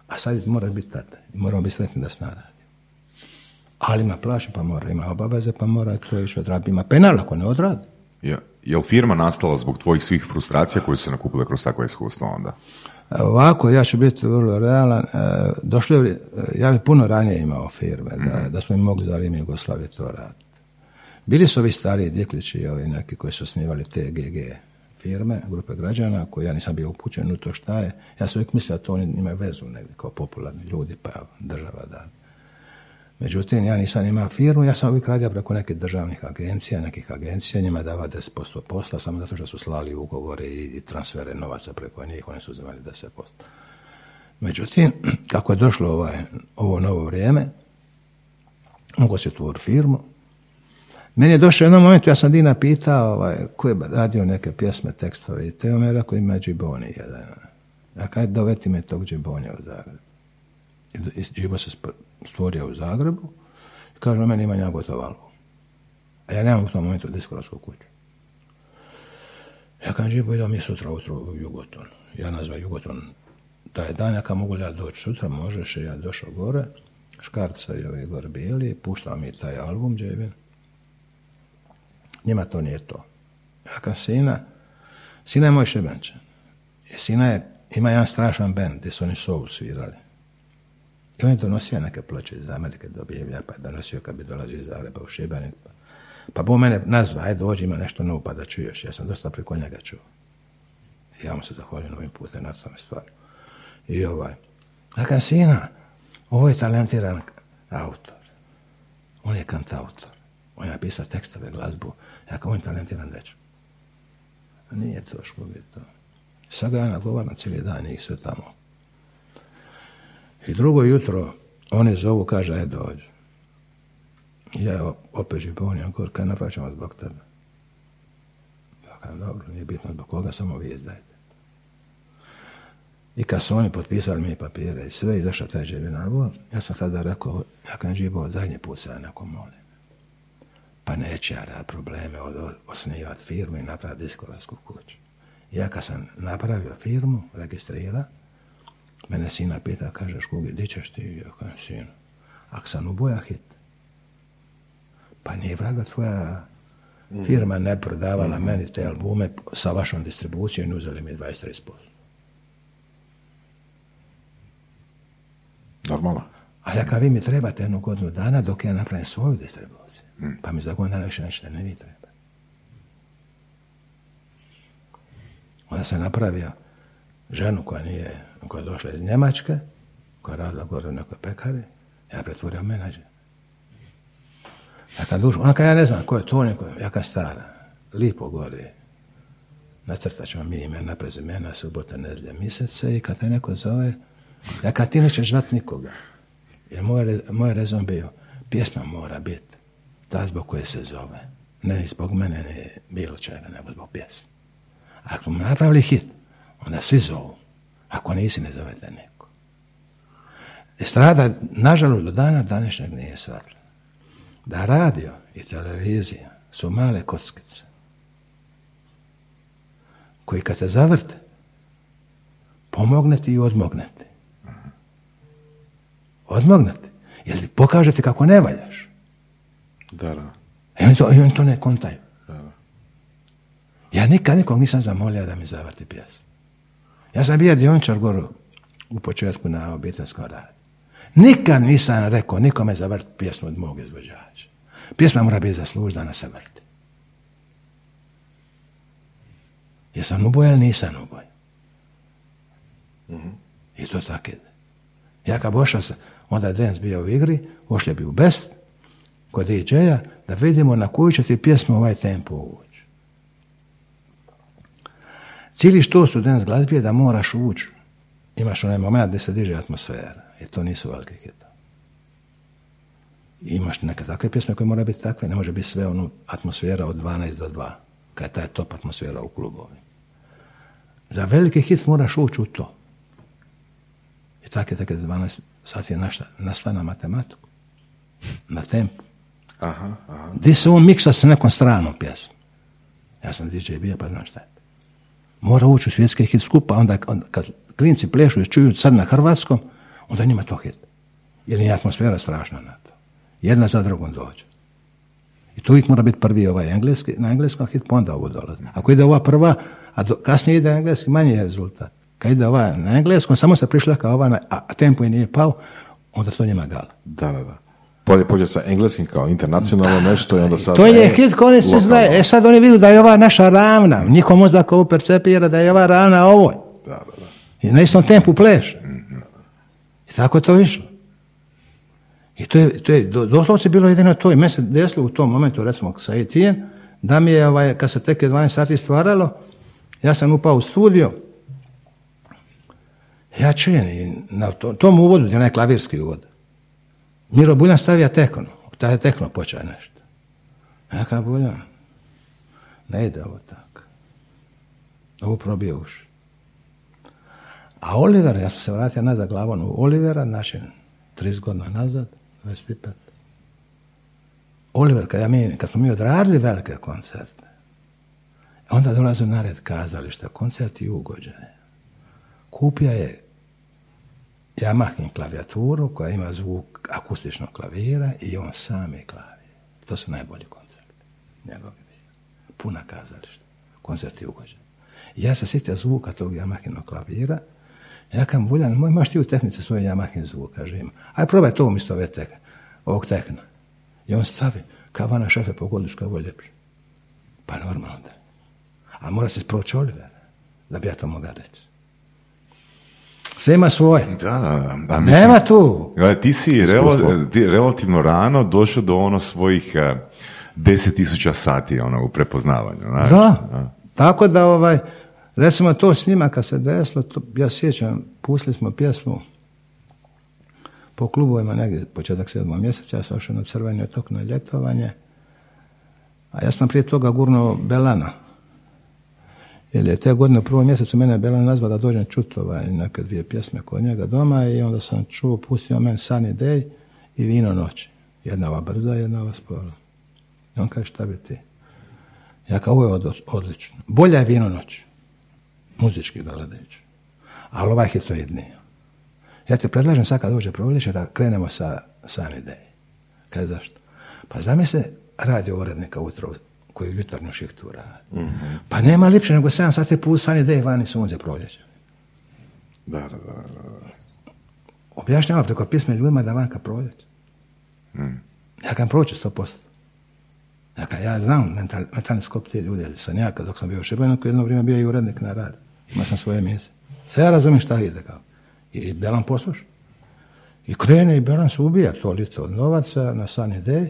A sad moraš biti tata. I moramo biti sretni da se naradi. Ali ima plaću, pa mora, ima obaveze, pa mora to ići odraditi. Ima penal ako ne odradi. Je, je li firma nastala zbog tvojih svih frustracija koje su se nakupile kroz takva iskustva onda? Ovako, ja ću biti vrlo realan. e, Došlo je, vri- e, ja bi puno ranije imao firme, da, da smo im mogli za vrijeme Jugoslavije to raditi. Bili su ovi stariji djeklići, ovi neki koji su osnivali te GG firme, grupe građana, koji ja nisam bio upućen u to šta je. Ja sam uvijek mislio da to oni imaju vezu negdje kao popularni ljudi, pa država da. Međutim, ja nisam imao firmu, ja sam uvijek radio preko nekih državnih agencija, nekih agencija, njima dava 10% posla, samo zato što su slali ugovore i, transfere novaca preko njih, oni su uzimali 10%. Međutim, [CLEARS THROAT] kako je došlo ovaj, ovo novo vrijeme, mogu se tvor firmu, meni je došao jedan moment, ja sam Dina pitao ovaj, ko je radio neke pjesme, tekstove, i to je on rekao ima Džiboni jedan. Ja kaj doveti me tog Džibonija u Zagreb. I Džibo se stvorio u Zagrebu i kaže meni ima njega gotov album. A ja nemam u tom momentu diskografsku kuću. Ja kažem, Džibo, idemo mi sutra ujutro u Jugoton. Ja nazva Jugoton taj dan, ja kad mogu ja doći sutra, možeš, ja došao gore, škarca i ovi gore bili, puštao mi taj album, Džibin. Njima to nije to. Ja kažem, sina, sina je moj šebenčan. I sina je ima jedan strašan band gdje su oni soul svirali. I on je donosio neke ploče iz Amerike, dobije pa je donosio kad bi dolazio iz Zagreba u Šibenik. Pa, pa bo mene nazva, aj dođi ima nešto novo pa da čuješ. Ja sam dosta preko njega čuo. I ja mu se zahvaljujem ovim putem na tome stvari. I ovaj, a sina, ovo je talentiran autor. On je kantautor. On je napisao tekstove, glazbu. Ja kao on talentiran dečko. Nije to to. Sad ga ja nagovaram cijeli dan njih sve tamo. I drugo jutro oni zovu, kaže, e dođu. Ja opet žibonijam, gor, kaj napravit zbog tebe. Ja kažem, dobro, nije bitno zbog koga, samo vi izdajte. I kad su oni potpisali mi papire i sve, izašao taj Dževinarvo, ja sam tada rekao, ja kažem živo, zadnji put se ja neko molim. Pa neće ja rad probleme od, osnivati firmu i napraviti diskogradsku kuću. Ja kad sam napravio firmu, registrira, mene sina pita, kaže, škugi, di ćeš ti? Ja kažem, sinu, ak sam uboja hit, pa nije vraga tvoja firma ne prodavala meni te albume sa vašom distribucijom i uzeli mi 23%. Normalno. A ja kao vi mi trebate jednu godinu dana dok ja napravim svoju distribuciju. Pa mi za godinu dana više nećete ne vi treba. Onda sam napravio ženu koja nije, koja je došla iz Njemačke, koja je radila gore u nekoj pekari, ja pretvorio menadžer. Ja kad dušu, ona kad ja ne znam ko je to, neko, ja kad stara, lipo gore, nacrtat ćemo mi imena, prezimena, subota, nedjelja, mjesece i kad te neko zove, ja kad ti nećeš zvat nikoga, jer moj, moj rezon bio, pjesma mora biti ta zbog koje se zove. Ne zbog mene, ni bilo čega, nego zbog pjesme. Ako smo napravili hit, onda svi zovu. Ako nisi, ne zovete neko. Estrada, nažalost, do dana današnjeg nije shvatila. Da radio i televizija su male kockice koji kad te zavrte, pomognete i odmognete. Odmognete. Jer ti pokažete kako ne valjaš. Da, da. I oni to, i oni to ne kontaju. Ja nikad nikog nisam zamolio da mi zavrti pjesmu. Ja sam bio diončar goru u početku na obiteljskom radu. Nikad nisam rekao nikome zavrti pjesmu od mog izvođača. Pjesma mora biti zaslužna na se vrti. Jesam uboj ili nisam uboj? I to tako ide. Ja kad bi ošao sam, onda je Dance bio u igri, ošli bi u Best, kod DJ-a, da vidimo na koju će ti pjesmu ovaj tempo ući. Cijeli što su dance glazbi je da moraš ući. Imaš onaj moment gdje se diže atmosfera. I to nisu velike hitovi. I imaš neke takve pjesme koje mora biti takve. Ne može biti sve ono atmosfera od 12 do 2. Kad je taj top atmosfera u klubovi. Za veliki hit moraš ući u to. I tako je tako 12 sati je našta, nastana matematiku. Na tempu. Aha, aha. Di se on miksa sa nekom stranom pjesmom. Ja sam DJ bio, pa znam šta je. Mora ući u svjetski hit skupa, onda, onda kad klinci plešu i čuju sad na hrvatskom, onda njima to hit. Jer je atmosfera strašna na to. Jedna za drugom dođe. I tu uvijek mora biti prvi ovaj engleski, na engleskom hit, pa onda ovo dolazi. Ako ide ova prva, a do, kasnije ide engleski, manji je rezultat. Kad ide ova na engleskom, samo se prišla kao ova, na- a, tempo i nije pao, onda to njima gala. Da, da, da. Bolje pođe sa engleskim kao internacionalno nešto i onda sad... To je hit oni svi lokalno. znaju. E sad oni vidu da je ova naša ravna. Njihov mozak ovo percepira da je ova ravna ovoj. Da, da, da. I na istom tempu pleš. I tako je to išlo. I to je, to je do- doslovce bilo jedino to. I meni se desilo u tom momentu, recimo sa ATM, da mi je, ovaj, kad se tek je 12 sati stvaralo, ja sam upao u studio, ja čujem na to- tom uvodu, je onaj klavirski uvod, Miro Buljan stavija tekno, taj je tekno počeo nešto. Ja kao Buljan, ne ide ovo tako. Ovo probije uši. A Oliver, ja sam se vratio nazad glavom u Olivera, znači 30 godina nazad, 25. Oliver, kad, ja mi, kad smo mi odradili velike koncerte, onda dolaze na red kazališta, koncerti i ugođaje. Kupio je Yamahin klavijaturu koja ima zvuk akustičnog klavira i on sami klavir. To su najbolji koncerti. Njegovi. Puna kazališta. Koncerti ugođaje. Ja se sjetio zvuka tog Yamahinog klavira Ja kažem, Buljan, moj, imaš ti u tehnici svoj Yamahin zvuk, kaže ima. Aj probaj to umjesto ove tek, ovog tekna. I on stavi, kao vana šefe pogodiš kao ovo je ljepše. Pa normalno da. A mora se sproći Oliver, da bi ja to mogao reći. Sve ima svoje. Da, da, da. Mislim, Nema tu. Gledaj, ti si rela- ti relativno rano došao do ono svojih uh, deset tisuća sati ono, u prepoznavanju. Znaš? Da. Tako da, ovaj, recimo to s njima kad se desilo, to, ja sjećam, pustili smo pjesmu po klubovima negdje početak sedmog mjeseca, ja sam ošao na crveni otok na ljetovanje, a ja sam prije toga gurnuo Belana. Jer je te godine u prvom mjesecu mene Belan nazvao da dođem čuti ovaj, neke dvije pjesme kod njega doma i onda sam čuo, pustio meni Sunny Day i Vino noći. Jedna ova brza, jedna ova spora. I on kaže šta bi ti? Ja kao ovo je od- odlično. Bolja je Vino noć. Muzički gledajući. Ali ovaj hitoidniji. Ja ti predlažem sad kad dođe proljeće da krenemo sa Sunny Day. Kaže zašto? Pa zamisli radio urednika ujutro koji u jutarnju šihtu radi. Pa nema lipše nego 7 sati put Sunny Day vani sunce proljeće. Da, da, da. da. Objašnjava preko pisme ljudima da vanka proljeće. Ja kan proći 100%. Ja, kan, ja znam mental, mentalni skop te ljude, jer sam ja kad dok sam bio u Šibeniku, jedno vrijeme bio i urednik na rad. Imao sam svoje mjese. Sve ja razumijem šta ide kao. I Belan posluša. I krene i Belan se ubija to lito od novaca na Sunny Day.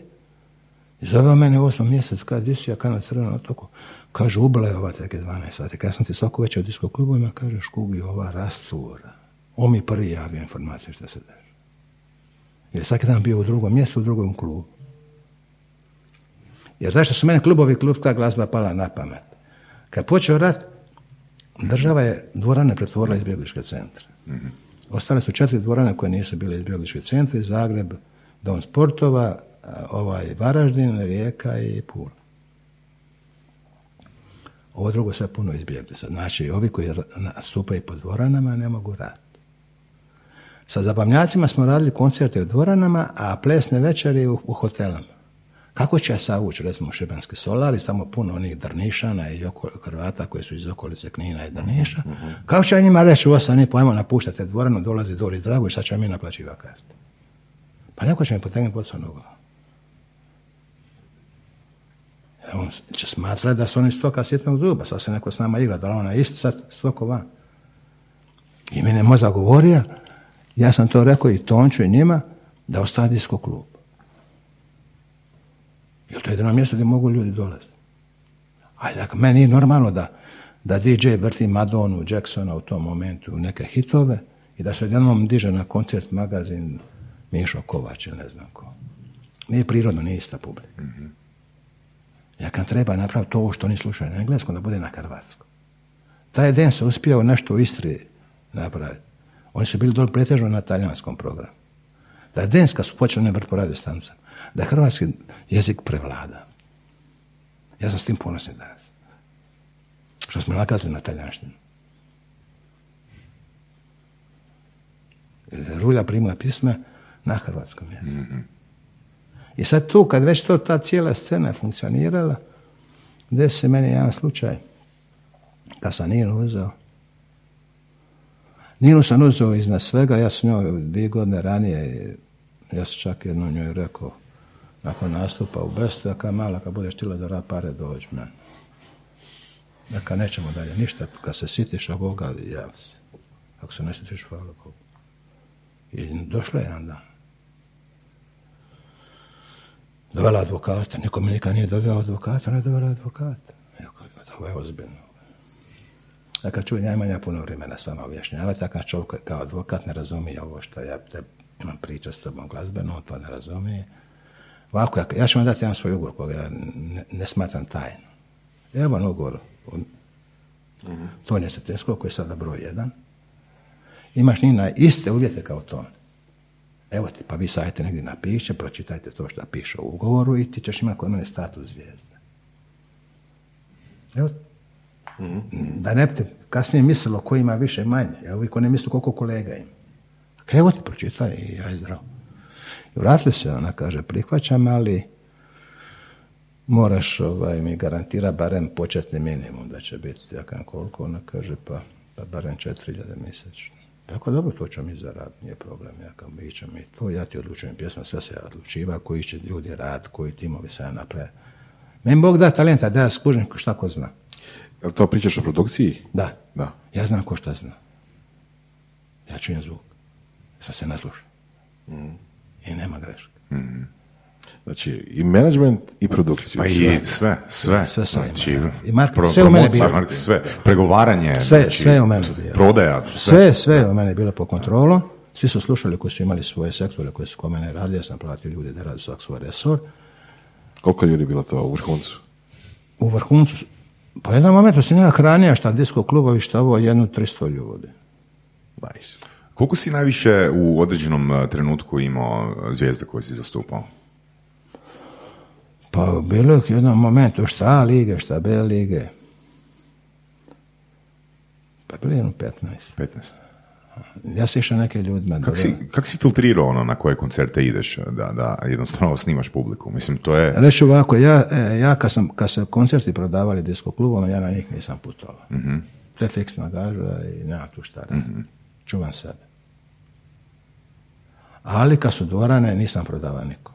I zove mene u osmom mjesecu, kada di si, ja kad na crvenom otoku. Kaže, ubila je ova teke 12 sati. Kad sam ti svako večer u disko klubovima, kaže, škugi ova rastura. On mi prvi javio informaciju što se dešava. Jer svaki dan bio u drugom mjestu, u drugom klubu. Jer zašto su mene klubovi, klubska glazba pala na pamet? Kad počeo rat, država je dvorane pretvorila izbjegličke centre. Ostale su četiri dvorane koje nisu bile izbjeglički centri, Zagreb, Dom sportova, ovaj Varaždin, Rijeka i Pula. Ovo drugo sve puno izbjeglica. Znači, ovi koji nastupaju po dvoranama ne mogu raditi. Sa zabavnjacima smo radili koncerte u dvoranama, a plesne večeri u, u hotelama. Kako će ja savući, recimo, Šibenski solari, tamo puno onih Drnišana i oko, Hrvata koji su iz okolice Knina i Drniša. Kako će njima reći, ovo sam pojmo napuštate dvoranu, dolazi Dori Drago i sad će mi naplaćiva karte. Pa neko će mi potegnuti pod nogu. On će smatrati da su oni stoka sitnog zuba, sad se neko s nama igra, da ona je isti sad stoko van. I mene je možda govorio, ja sam to rekao i Tonču i njima, da ostane disko klub. Jer to je jedino mjesto gdje mogu ljudi dolaziti. Ajde, ako meni nije normalno da, da DJ vrti Madonu, Jacksona u tom momentu neke hitove i da se odjednom diže na koncert magazin Mišo Kovač ili ne znam ko. Nije prirodno, nije ista publika. Ja kad treba napraviti to što oni slušaju na engleskom, da bude na hrvatskom. Taj den se uspio nešto u Istri napraviti. Oni su bili dole pretežno na talijanskom programu. Da je den kad su počeli ne vrti po radio da hrvatski jezik prevlada. Ja sam s tim ponosan danas. Što smo nakazali na talijanštinu. Rulja primila pisme na hrvatskom jeziku. I sad tu, kad već to ta cijela scena funkcionirala, desi se meni jedan slučaj, kad sam Ninu uzeo, Ninu sam uzeo iznad svega, ja sam njoj dvije godine ranije, ja sam čak jedno njoj rekao, nakon nastupa u Bestu, ja kad mala, kad budeš htjela da rad pare, dođi meni. Neka nećemo dalje ništa, kad se sitiš a Boga, javi se. Ako se ne sitiš, hvala Bogu. I došla je jedan dan. Dovela advokata, niko mi nikad nije doveo advokata, ona je dovela advokata. Ovo je ozbiljno. Ja kad čujem, ja imam ja puno vremena s vama objašnjavati, a kad čovjek kao advokat ne razumije ovo što ja te, imam priča s tobom glazbeno, on to ne razumije. Ovako, ja, ja ću vam dati jedan svoj ugovor koga ja ne, ne smatram tajno. Evo vam ugovor od Tonja Cetinskog, koji je sada broj jedan. Imaš Nina iste uvjete kao to. Evo ti, pa vi sajte negdje napiše, pročitajte to što piše u ugovoru i ti ćeš imati kod mene status zvijezde. Evo, da ne bi te kasnije mislilo ko ima više manje. Vi ko ne misli koliko kolega ima. Kaj, Evo ti pročitaj i ja je zdrav. I vratili se, ona kaže, prihvaćam, ali moraš ovaj, mi garantira barem početni minimum da će biti. Ja koliko, ona kaže, pa, pa barem 4000 mjesečno. Pa ako dobro, to ćemo mi zaraditi, nije problem, ja kao mi ćemo mi to, ja ti odlučujem pjesma, sve se odlučiva, koji će ljudi rad, koji timovi se naprave. Meni Bog da talenta, da ja skužim šta ko zna. Jel to pričaš o produkciji? Da. Da. Ja znam ko šta zna. Ja čujem zvuk. Sad se naslušam. I nema greške. Znači, i management i produkciju. Pa i sve, sve. Sve sam znači. I marketing, pro- sve u mene bilo. marketing, sve. Pregovaranje. Sve, znači, sve u mene bilo. Prodaja, sve. Sve, sve je u mene bilo po kontrolu. Svi su slušali koji su imali svoje sektore koji su kod mene radili. Ja sam platio ljude da rade svak svoj resor. Koliko ljudi je bilo to u vrhuncu? U vrhuncu, po jednom momentu sam ja hranio šta disko klubovi, šta ovo, jednu 300 ljudi. Nice. Koliko si najviše u određenom eh, trenutku imao zvijezde koje si zastupao? Pa bilo je u jednom momentu šta lige, šta B lige. Pa bilo je jedno 15. 15. Ja sam išao neke ljudima. da- Kak si, kak si filtrirao ono na koje koncerte ideš da, da jednostavno snimaš publiku? Mislim, to je... Reći ovako, ja, e, ja kad, sam, kad se koncerti prodavali disko klubom, ja na njih nisam putovao. To je fiksna gaža i nema tu šta raditi. Čuvam sebe. Ali kad su dvorane, nisam prodavao nikom.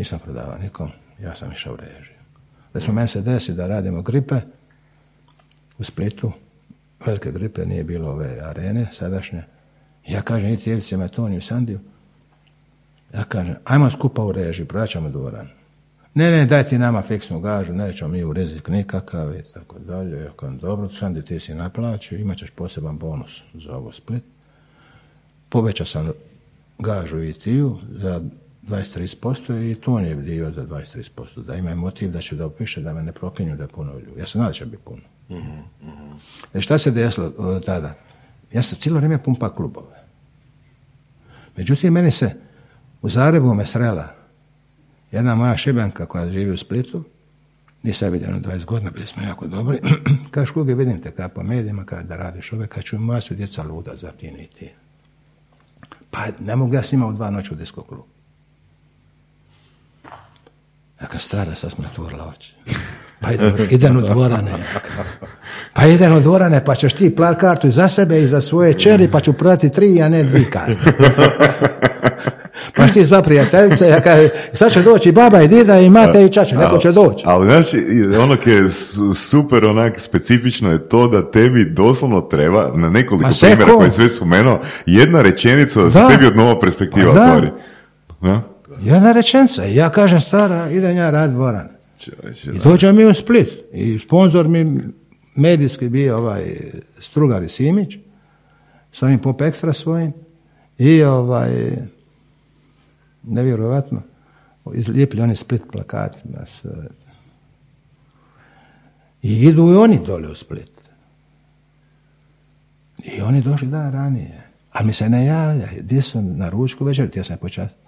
Nisam prodavao nikom, ja sam išao u režiju. Recimo, meni se desi da radimo gripe u Splitu, velike gripe, nije bilo ove arene sadašnje. Ja kažem, idite Jevice Metoniju i Sandiju, ja kažem, ajmo skupa u režiju, prodat ćemo dvoran. Ne, ne, daj ti nama fiksnu gažu, nećemo mi u rizik nikakav i tako dalje. Ja kažem, dobro, Sandi, ti si naplaću, imat ćeš poseban bonus za ovo Split. Povećao sam gažu i tiju za 23% i to je dio za 23%, da imaju motiv da će da opiše, da me ne proklinju da je puno ljudi. Ja sam znao da će biti puno. E šta se desilo od tada? Ja sam cijelo vrijeme pumpa klubove. Međutim, meni se u Zagrebu me srela jedna moja šibenka koja živi u Splitu, nisam je vidio na 20 godina, bili smo jako dobri. [CLEARS THROAT] Kaže, kuge, vidim te kao po medijima, kada da radiš ove, kad ću moja su djeca luda za ti i ti. Pa ne mogu ja s njima u dva noći u disko kad stara, sad smo otvorila oči. Pa idem, idem u dvorane. Pa idem u dvorane, pa ćeš ti plat kartu i za sebe i za svoje čeri, pa ću prodati tri, a ne dvi karte. Pa ti dva prijateljice, ja kažem, sad će doći baba i dida i mate i čače, neko će doći. Ali znaš, ono koje je super onak specifično je to da tebi doslovno treba, na nekoliko primjera koje sve spomenuo, jedna rečenica da se tebi od nova perspektiva da. otvori. Da? Jedna rečenica, ja kažem stara, idem ja rad dvoran. I da. dođemo mi u Split. I sponsor mi medijski bio ovaj Strugar i Simić s onim pop ekstra svojim i ovaj nevjerojatno izlijepili oni Split plakatima s, i idu i oni dole u Split. I oni došli dan ranije. A mi se ne javlja. Gdje su na ručku večer, ti ja sam počast.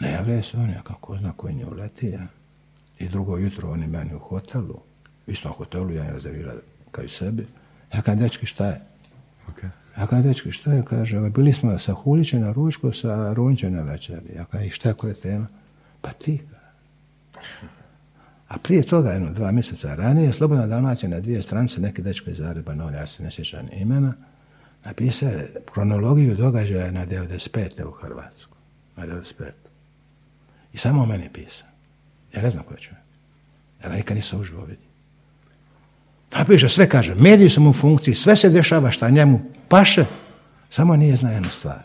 Ne javljaju se oni, kako zna koji nje uleti, ja. I drugo jutro oni meni u hotelu, u istom hotelu, ja im rezervirao kao i sebi. Ja kažem, dečki, šta je? Okay. Ja kažem, dečki, šta je? Kaže, "Ovaj, bili smo sa Huliće na ručku, sa Runče na večeri. Ja kažem, i šta je koja je tema? Pa ti. A prije toga, jedno, dva mjeseca ranije, Slobodna Dalmacija na dvije stranice, neki dečko iz Zagreba, no, ja se ne sjećam imena, napisao je kronologiju događaja na 95. u Hrvatsku. Na 95. I samo o meni pisao. Ja ne znam ko je čovjek. Ja ga nikad nisam uživo vidio. Napiše, sve kaže, mediji su mu u funkciji, sve se dešava šta njemu paše, samo nije zna jednu stvar.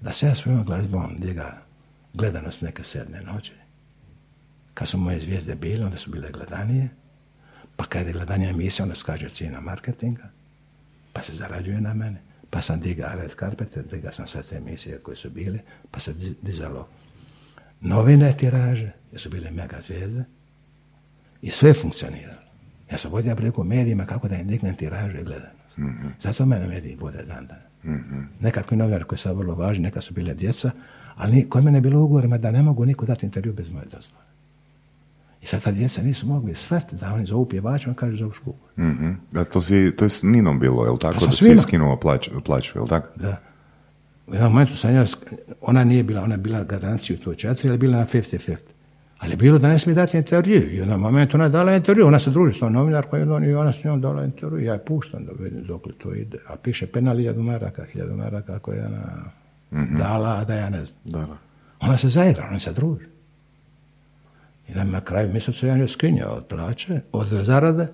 Da se ja svojom glazbom diga gledanost neke sedme noći. Kad su moje zvijezde bile, onda su bile gledanije. Pa kad je gledanija emisija, onda skaže cijena marketinga. Pa se zarađuje na mene. Pa sam diga Red Carpenter, diga sam sve te emisije koje su bile, pa se di- dizalo novine tiraže, jer su bile mega zvijezde. I sve je funkcioniralo. Ja sam vodio brigu o medijima kako da im dignem tiraže i gledanost. Zato mene mediji vode dan dan. Nekakvi novinari koji su vrlo važni, neka su bile djeca, ali kod mene je bilo ugovorima da ne mogu niko dati intervju bez moje dozvole. I sad ta djeca nisu mogli shvatiti da oni zovu pjevača, on kaže zovu škupu. Mhm. Da, to, si, to je s Ninom bilo, jel tako? Pa da si svima. je skinuo plaću, plaću, jel tako? Da. U jednom momentu sam ja, ona nije bila, ona je bila garanciju to četiri, ali bila na 50-50. Ali je bilo da ne smije dati intervju. I u jednom momentu ona je dala intervju. Ona se druži s tom novinarkom i ona s njom dala intervju. Ja je puštam da vidim dok li to ide. A piše penal hiljadu maraka, hiljadu maraka koje je ona dala, a da ja ne znam. Da, da. Ona se zaigra, ona se druži. I da na kraju mjeseca ja nju skinja od plaće, od zarade.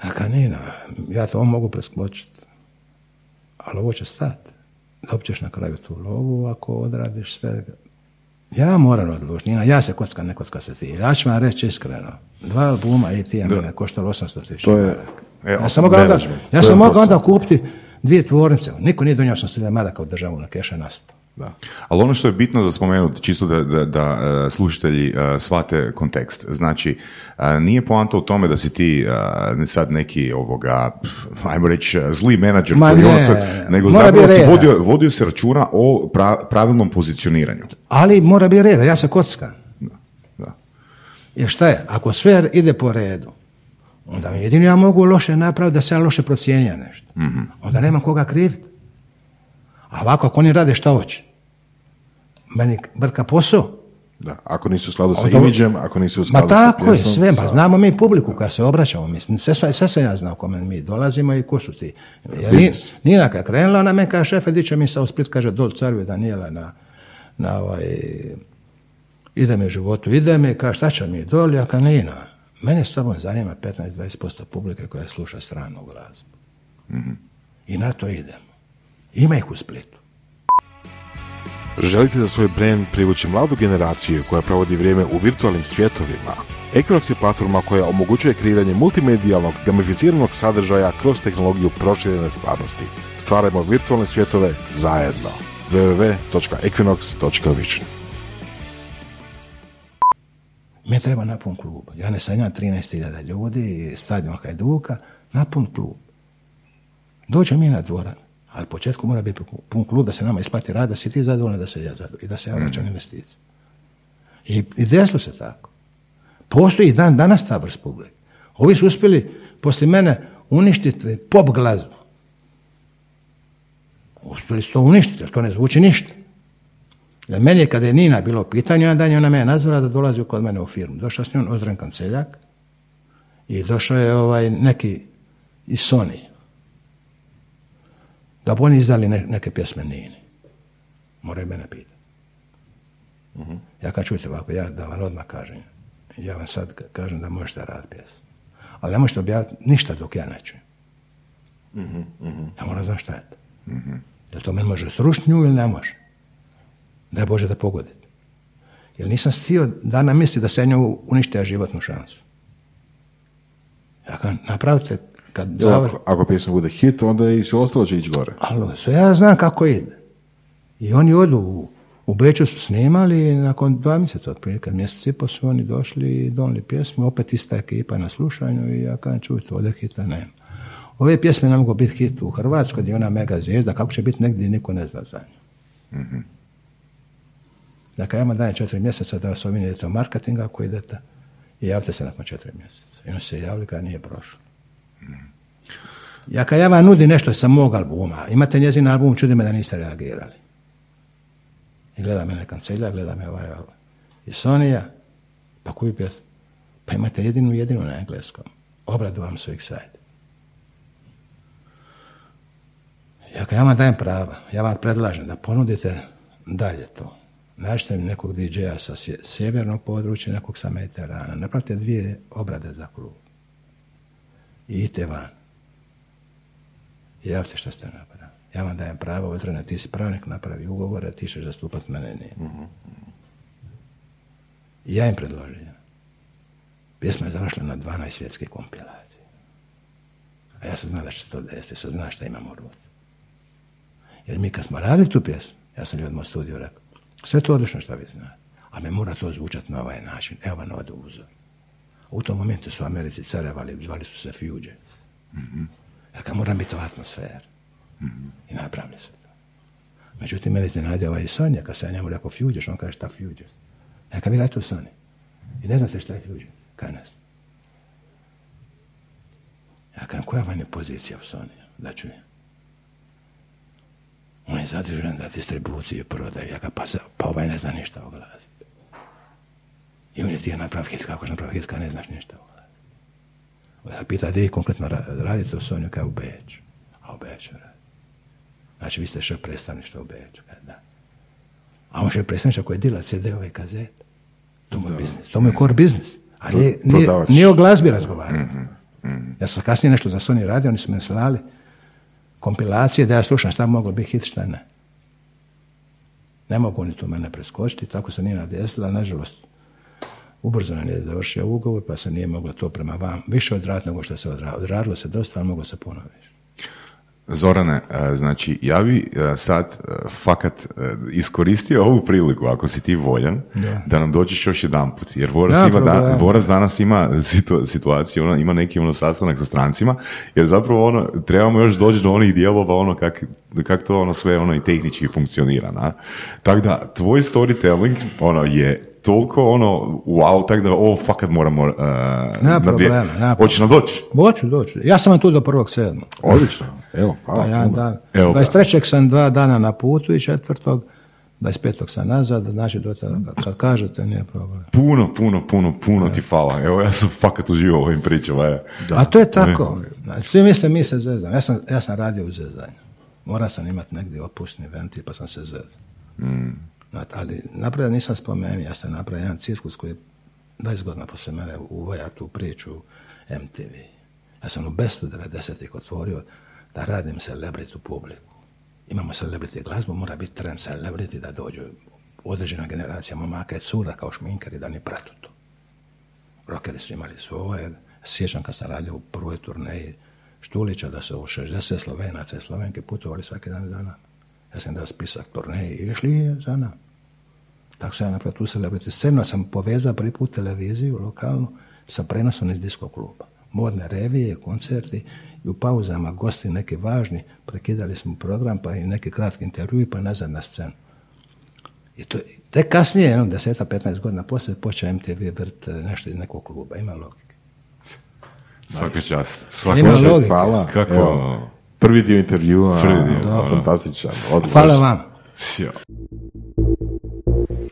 A kanina, ja to mogu preskočiti. Ali ovo će stati. Dobit ćeš na kraju tu lovu ako odradiš sve. Ja moram odlučiti. Nina, ja se kocka, ne kocka se ti. Ja ću vam reći iskreno. Dva albuma i ti je mene koštalo 800 tisuća To je-. E, Ja sam mogao onda, ja sam mogao onda kupiti dvije tvornice. Niko nije donio 800 maraka u državu na keša nastao. Da. Ali ono što je bitno za spomenuti, čisto da, da, da e, slušatelji e, shvate kontekst. Znači, e, nije poanta u tome da si ti e, sad neki ovoga, ajmo reći, zli menadžer Ma koji ono ne, sve, nego mora zapravo si vodio, vodio se računa o pra- pravilnom pozicioniranju. Ali mora biti reda, ja se kockam. Da. Jer šta je, ako sve ide po redu, onda jedino ja mogu loše napraviti da se ja loše procijenija nešto. Onda nema koga kriviti. A ovako, ako oni rade šta hoće, meni brka posao. Da, ako nisu u skladu sa imidžem, ako nisu u Ma skladu sa tako je, sve, pa znamo mi publiku kad se obraćamo, mislim, sve, sve, sve sam ja znao kome mi dolazimo i ko su ti. Jer Biznis. Nina kad krenula, ona me kaže, šefe, di će mi sa u Split, kaže, dol caruje Danijela na, na ovaj, ide mi u životu, ide mi, kaže, šta će mi dol, ja ka Nina, mene s tobom zanima 15-20% publike koja sluša stranu glazbu. I na to idemo. Ima ih u Splitu. Želite da svoj brand privući mladu generaciju koja provodi vrijeme u virtualnim svjetovima? Equinox je platforma koja omogućuje kreiranje multimedijalnog, gamificiranog sadržaja kroz tehnologiju proširene stvarnosti. Stvarajmo virtualne svjetove zajedno. www.equinox.vision Mi treba napun klub. Ja ne sanjam 13.000 ljudi, stadion Hajduka, napun klub. Dođe mi na dvoran, ali početku mora biti pun klub da se nama isplati rad, da si ti zadovoljan, da se ja zadovoljan i da se ja vraćam investiciju. I, I desilo se tako. Postoji dan danas ta vrst publike. Ovi su uspjeli poslije mene uništiti pop glazbu. Uspjeli su to uništiti, jer to ne zvuči ništa. Jer meni je kada je Nina bilo u pitanju, dan je ona me nazvala da dolazi kod mene u firmu. Došao s njom Ozren Kanceljak i došao je ovaj neki iz Sony. Da bi oni izdali ne- neke pjesme Nini. Moraju mene pitati. Ja kad čujte ovako, ja da vam odmah kažem, ja vam sad ka- kažem da možete raditi pjesmu. Ali ne možete objaviti ništa dok ja ne čujem. Ja moram znati šta je to. Jel to meni može srušiti nju ili ne može? Daj Bože da pogodite. Jer nisam htio da nam misli da se nju uništija životnu šansu. Ja kažem, napravite kad završi. Ako, ako pjesma bude hit, onda i sve ostalo će ići gore. Alo, sve ja znam kako ide. I oni odu u, u Beču su snimali i nakon dva mjeseca, otprilike mjesec i po su oni došli i donili pjesmu, opet ista ekipa na slušanju i ja kažem, čujte, ovdje hita nema. Ove pjesme ne mogu biti hit u Hrvatskoj, gdje je ona mega zvijezda, kako će biti negdje niko ne zna za nju. Dakle, ja vam dajem četiri mjeseca da vas ovim idete u marketing ako idete i javite se nakon četiri mjeseca. I oni se javili kada nije prošlo. Ja kad ja vam nudim nešto sa mog albuma, imate njezin album, čudi me da niste reagirali. I gleda mene kancelja, gleda me ovaj, ovaj. I Sonija, pa koju pjesmu? Pa imate jedinu, jedinu na engleskom. Obradu vam su Excite. Ja kad ja vam dajem prava, ja vam predlažem da ponudite dalje to. Nađite mi nekog DJ-a sa sje- sjevernog područja, nekog sa Mediterana. Napravite dvije obrade za klub. I idite van. Javite što ste napravili. Ja vam dajem pravo, Vetrane, ti si pravnik, napravi ugovore, ti ćeš zastupati mene, nije. I ja im predložio. Pjesma je završila na 12 svjetskih kompilacija. A ja sam znao da će to desiti, sam znao šta imam u ruci. Jer mi kad smo radili tu pjesmu, ja sam ljudima u studiju rekao, sve to odlično šta vi znate, a me mora to zvučati na ovaj način. Evo vam ovdje uzor. U tom momentu su u Americi carevali, zvali su se Fugees. Ja kad moram biti u atmosferi. I napravili su to. Međutim, mene iznenadio ovaj Sonja, kad sam njemu rekao Fugees, on kaže šta Fugees? Ja kad rekao Sonja. I ne znate šta je Fugees? Kaj znam. Ja koja vam je pozicija u Sony? Da čujem. On je zadužen za distribuciju i prodaju. Ja ga, pa, pa ovaj ne zna ništa o glazbi. I on je ti je napravio hit, kako je napravio hit, ne znaš ništa. Ja pita, gdje vi konkretno ra- radite u Sonju, kao u Beću. A u Beću radi. Znači, vi ste šef predstavništva u Beću. Da. A on šef predstavništva koji dila CD-ove kazete. To mu je biznis. To mu je core biznis. A nije, nije, nije o glazbi razgovarao. Ja sam kasnije nešto za Sony radio, oni su me slali kompilacije da ja slušam šta moglo biti hit, šta ne. Ne mogu oni to mene preskočiti, tako se nije nadesila, nažalost, ubrzo nam je završio ugovor, pa se nije moglo to prema vam više odraditi nego što se odradilo. Odradilo se dosta, ali moglo se puno više. Zorane, e, znači ja bi e, sad e, fakat iskoristio ovu priliku, ako si ti voljan, da, nam dođeš još jedan put. Jer Voras, Nema ima da-. Voras danas ima situ- situaciju, ono, ima neki ono sastanak sa strancima, jer zapravo ono, trebamo još doći do onih dijelova ono kak, kak to ono sve ono i tehnički funkcionira. Na? Tako da, tvoj storytelling ono je toliko ono wow, tako da ovo fakat moramo uh, na dvije- problema, nema Hoće nam doći? Doću, doću. Ja sam vam tu do prvog sedmog. Odlično. Evo, Pa hvala. jedan puno. dan. Evo ga. 23. sam dva dana na putu i četvrtog, 25. sam nazad, znači do tada, kad- kažete, nije problem. Puno, puno, puno, puno ti hvala. Evo, ja sam fakat uživao ovim pričama. je. A to je tako. Svi misle mi se zezamo. Ja sam, ja sam radio u zezanju. Morao sam imati negdje otpusni ventil, pa sam se zezao. Znate, ali napravio nisam spomenuo, ja sam napravio jedan cirkus koji je 20 godina poslije mene uvaja tu priču MTV. Ja sam u bestu 90-ih otvorio da radim celebrity publiku. Imamo celebrity glazbu, mora biti trend celebrity da dođu određena generacija momaka i cura kao šminkari da ni pratu to. Rockeri su imali svoje. Sjećam kad sam radio u prvoj turneji Štulića da su u 60 Slovenaca i Slovenke putovali svaki dan za nama. Ja sam dao spisak turneji i išli za nama. Tako sam ja napravio tu celebrity scenu, sam povezao prvi put televiziju lokalnu sa prenosom iz disko kluba. Modne revije, koncerti i u pauzama gosti neki važni, prekidali smo program pa i neki kratki intervju pa nazad na scenu. I to, tek kasnije, jedno 10-15 godina poslije, počeo MTV vrt eh, nešto iz nekog kluba. Ima logike. Svaka čast. Svaka Ima čast. logike. Hvala. Kako? Evo, prvi dio intervjua, Prvi dio, ono, fantastičan. odličan. Hvala vam. Ja.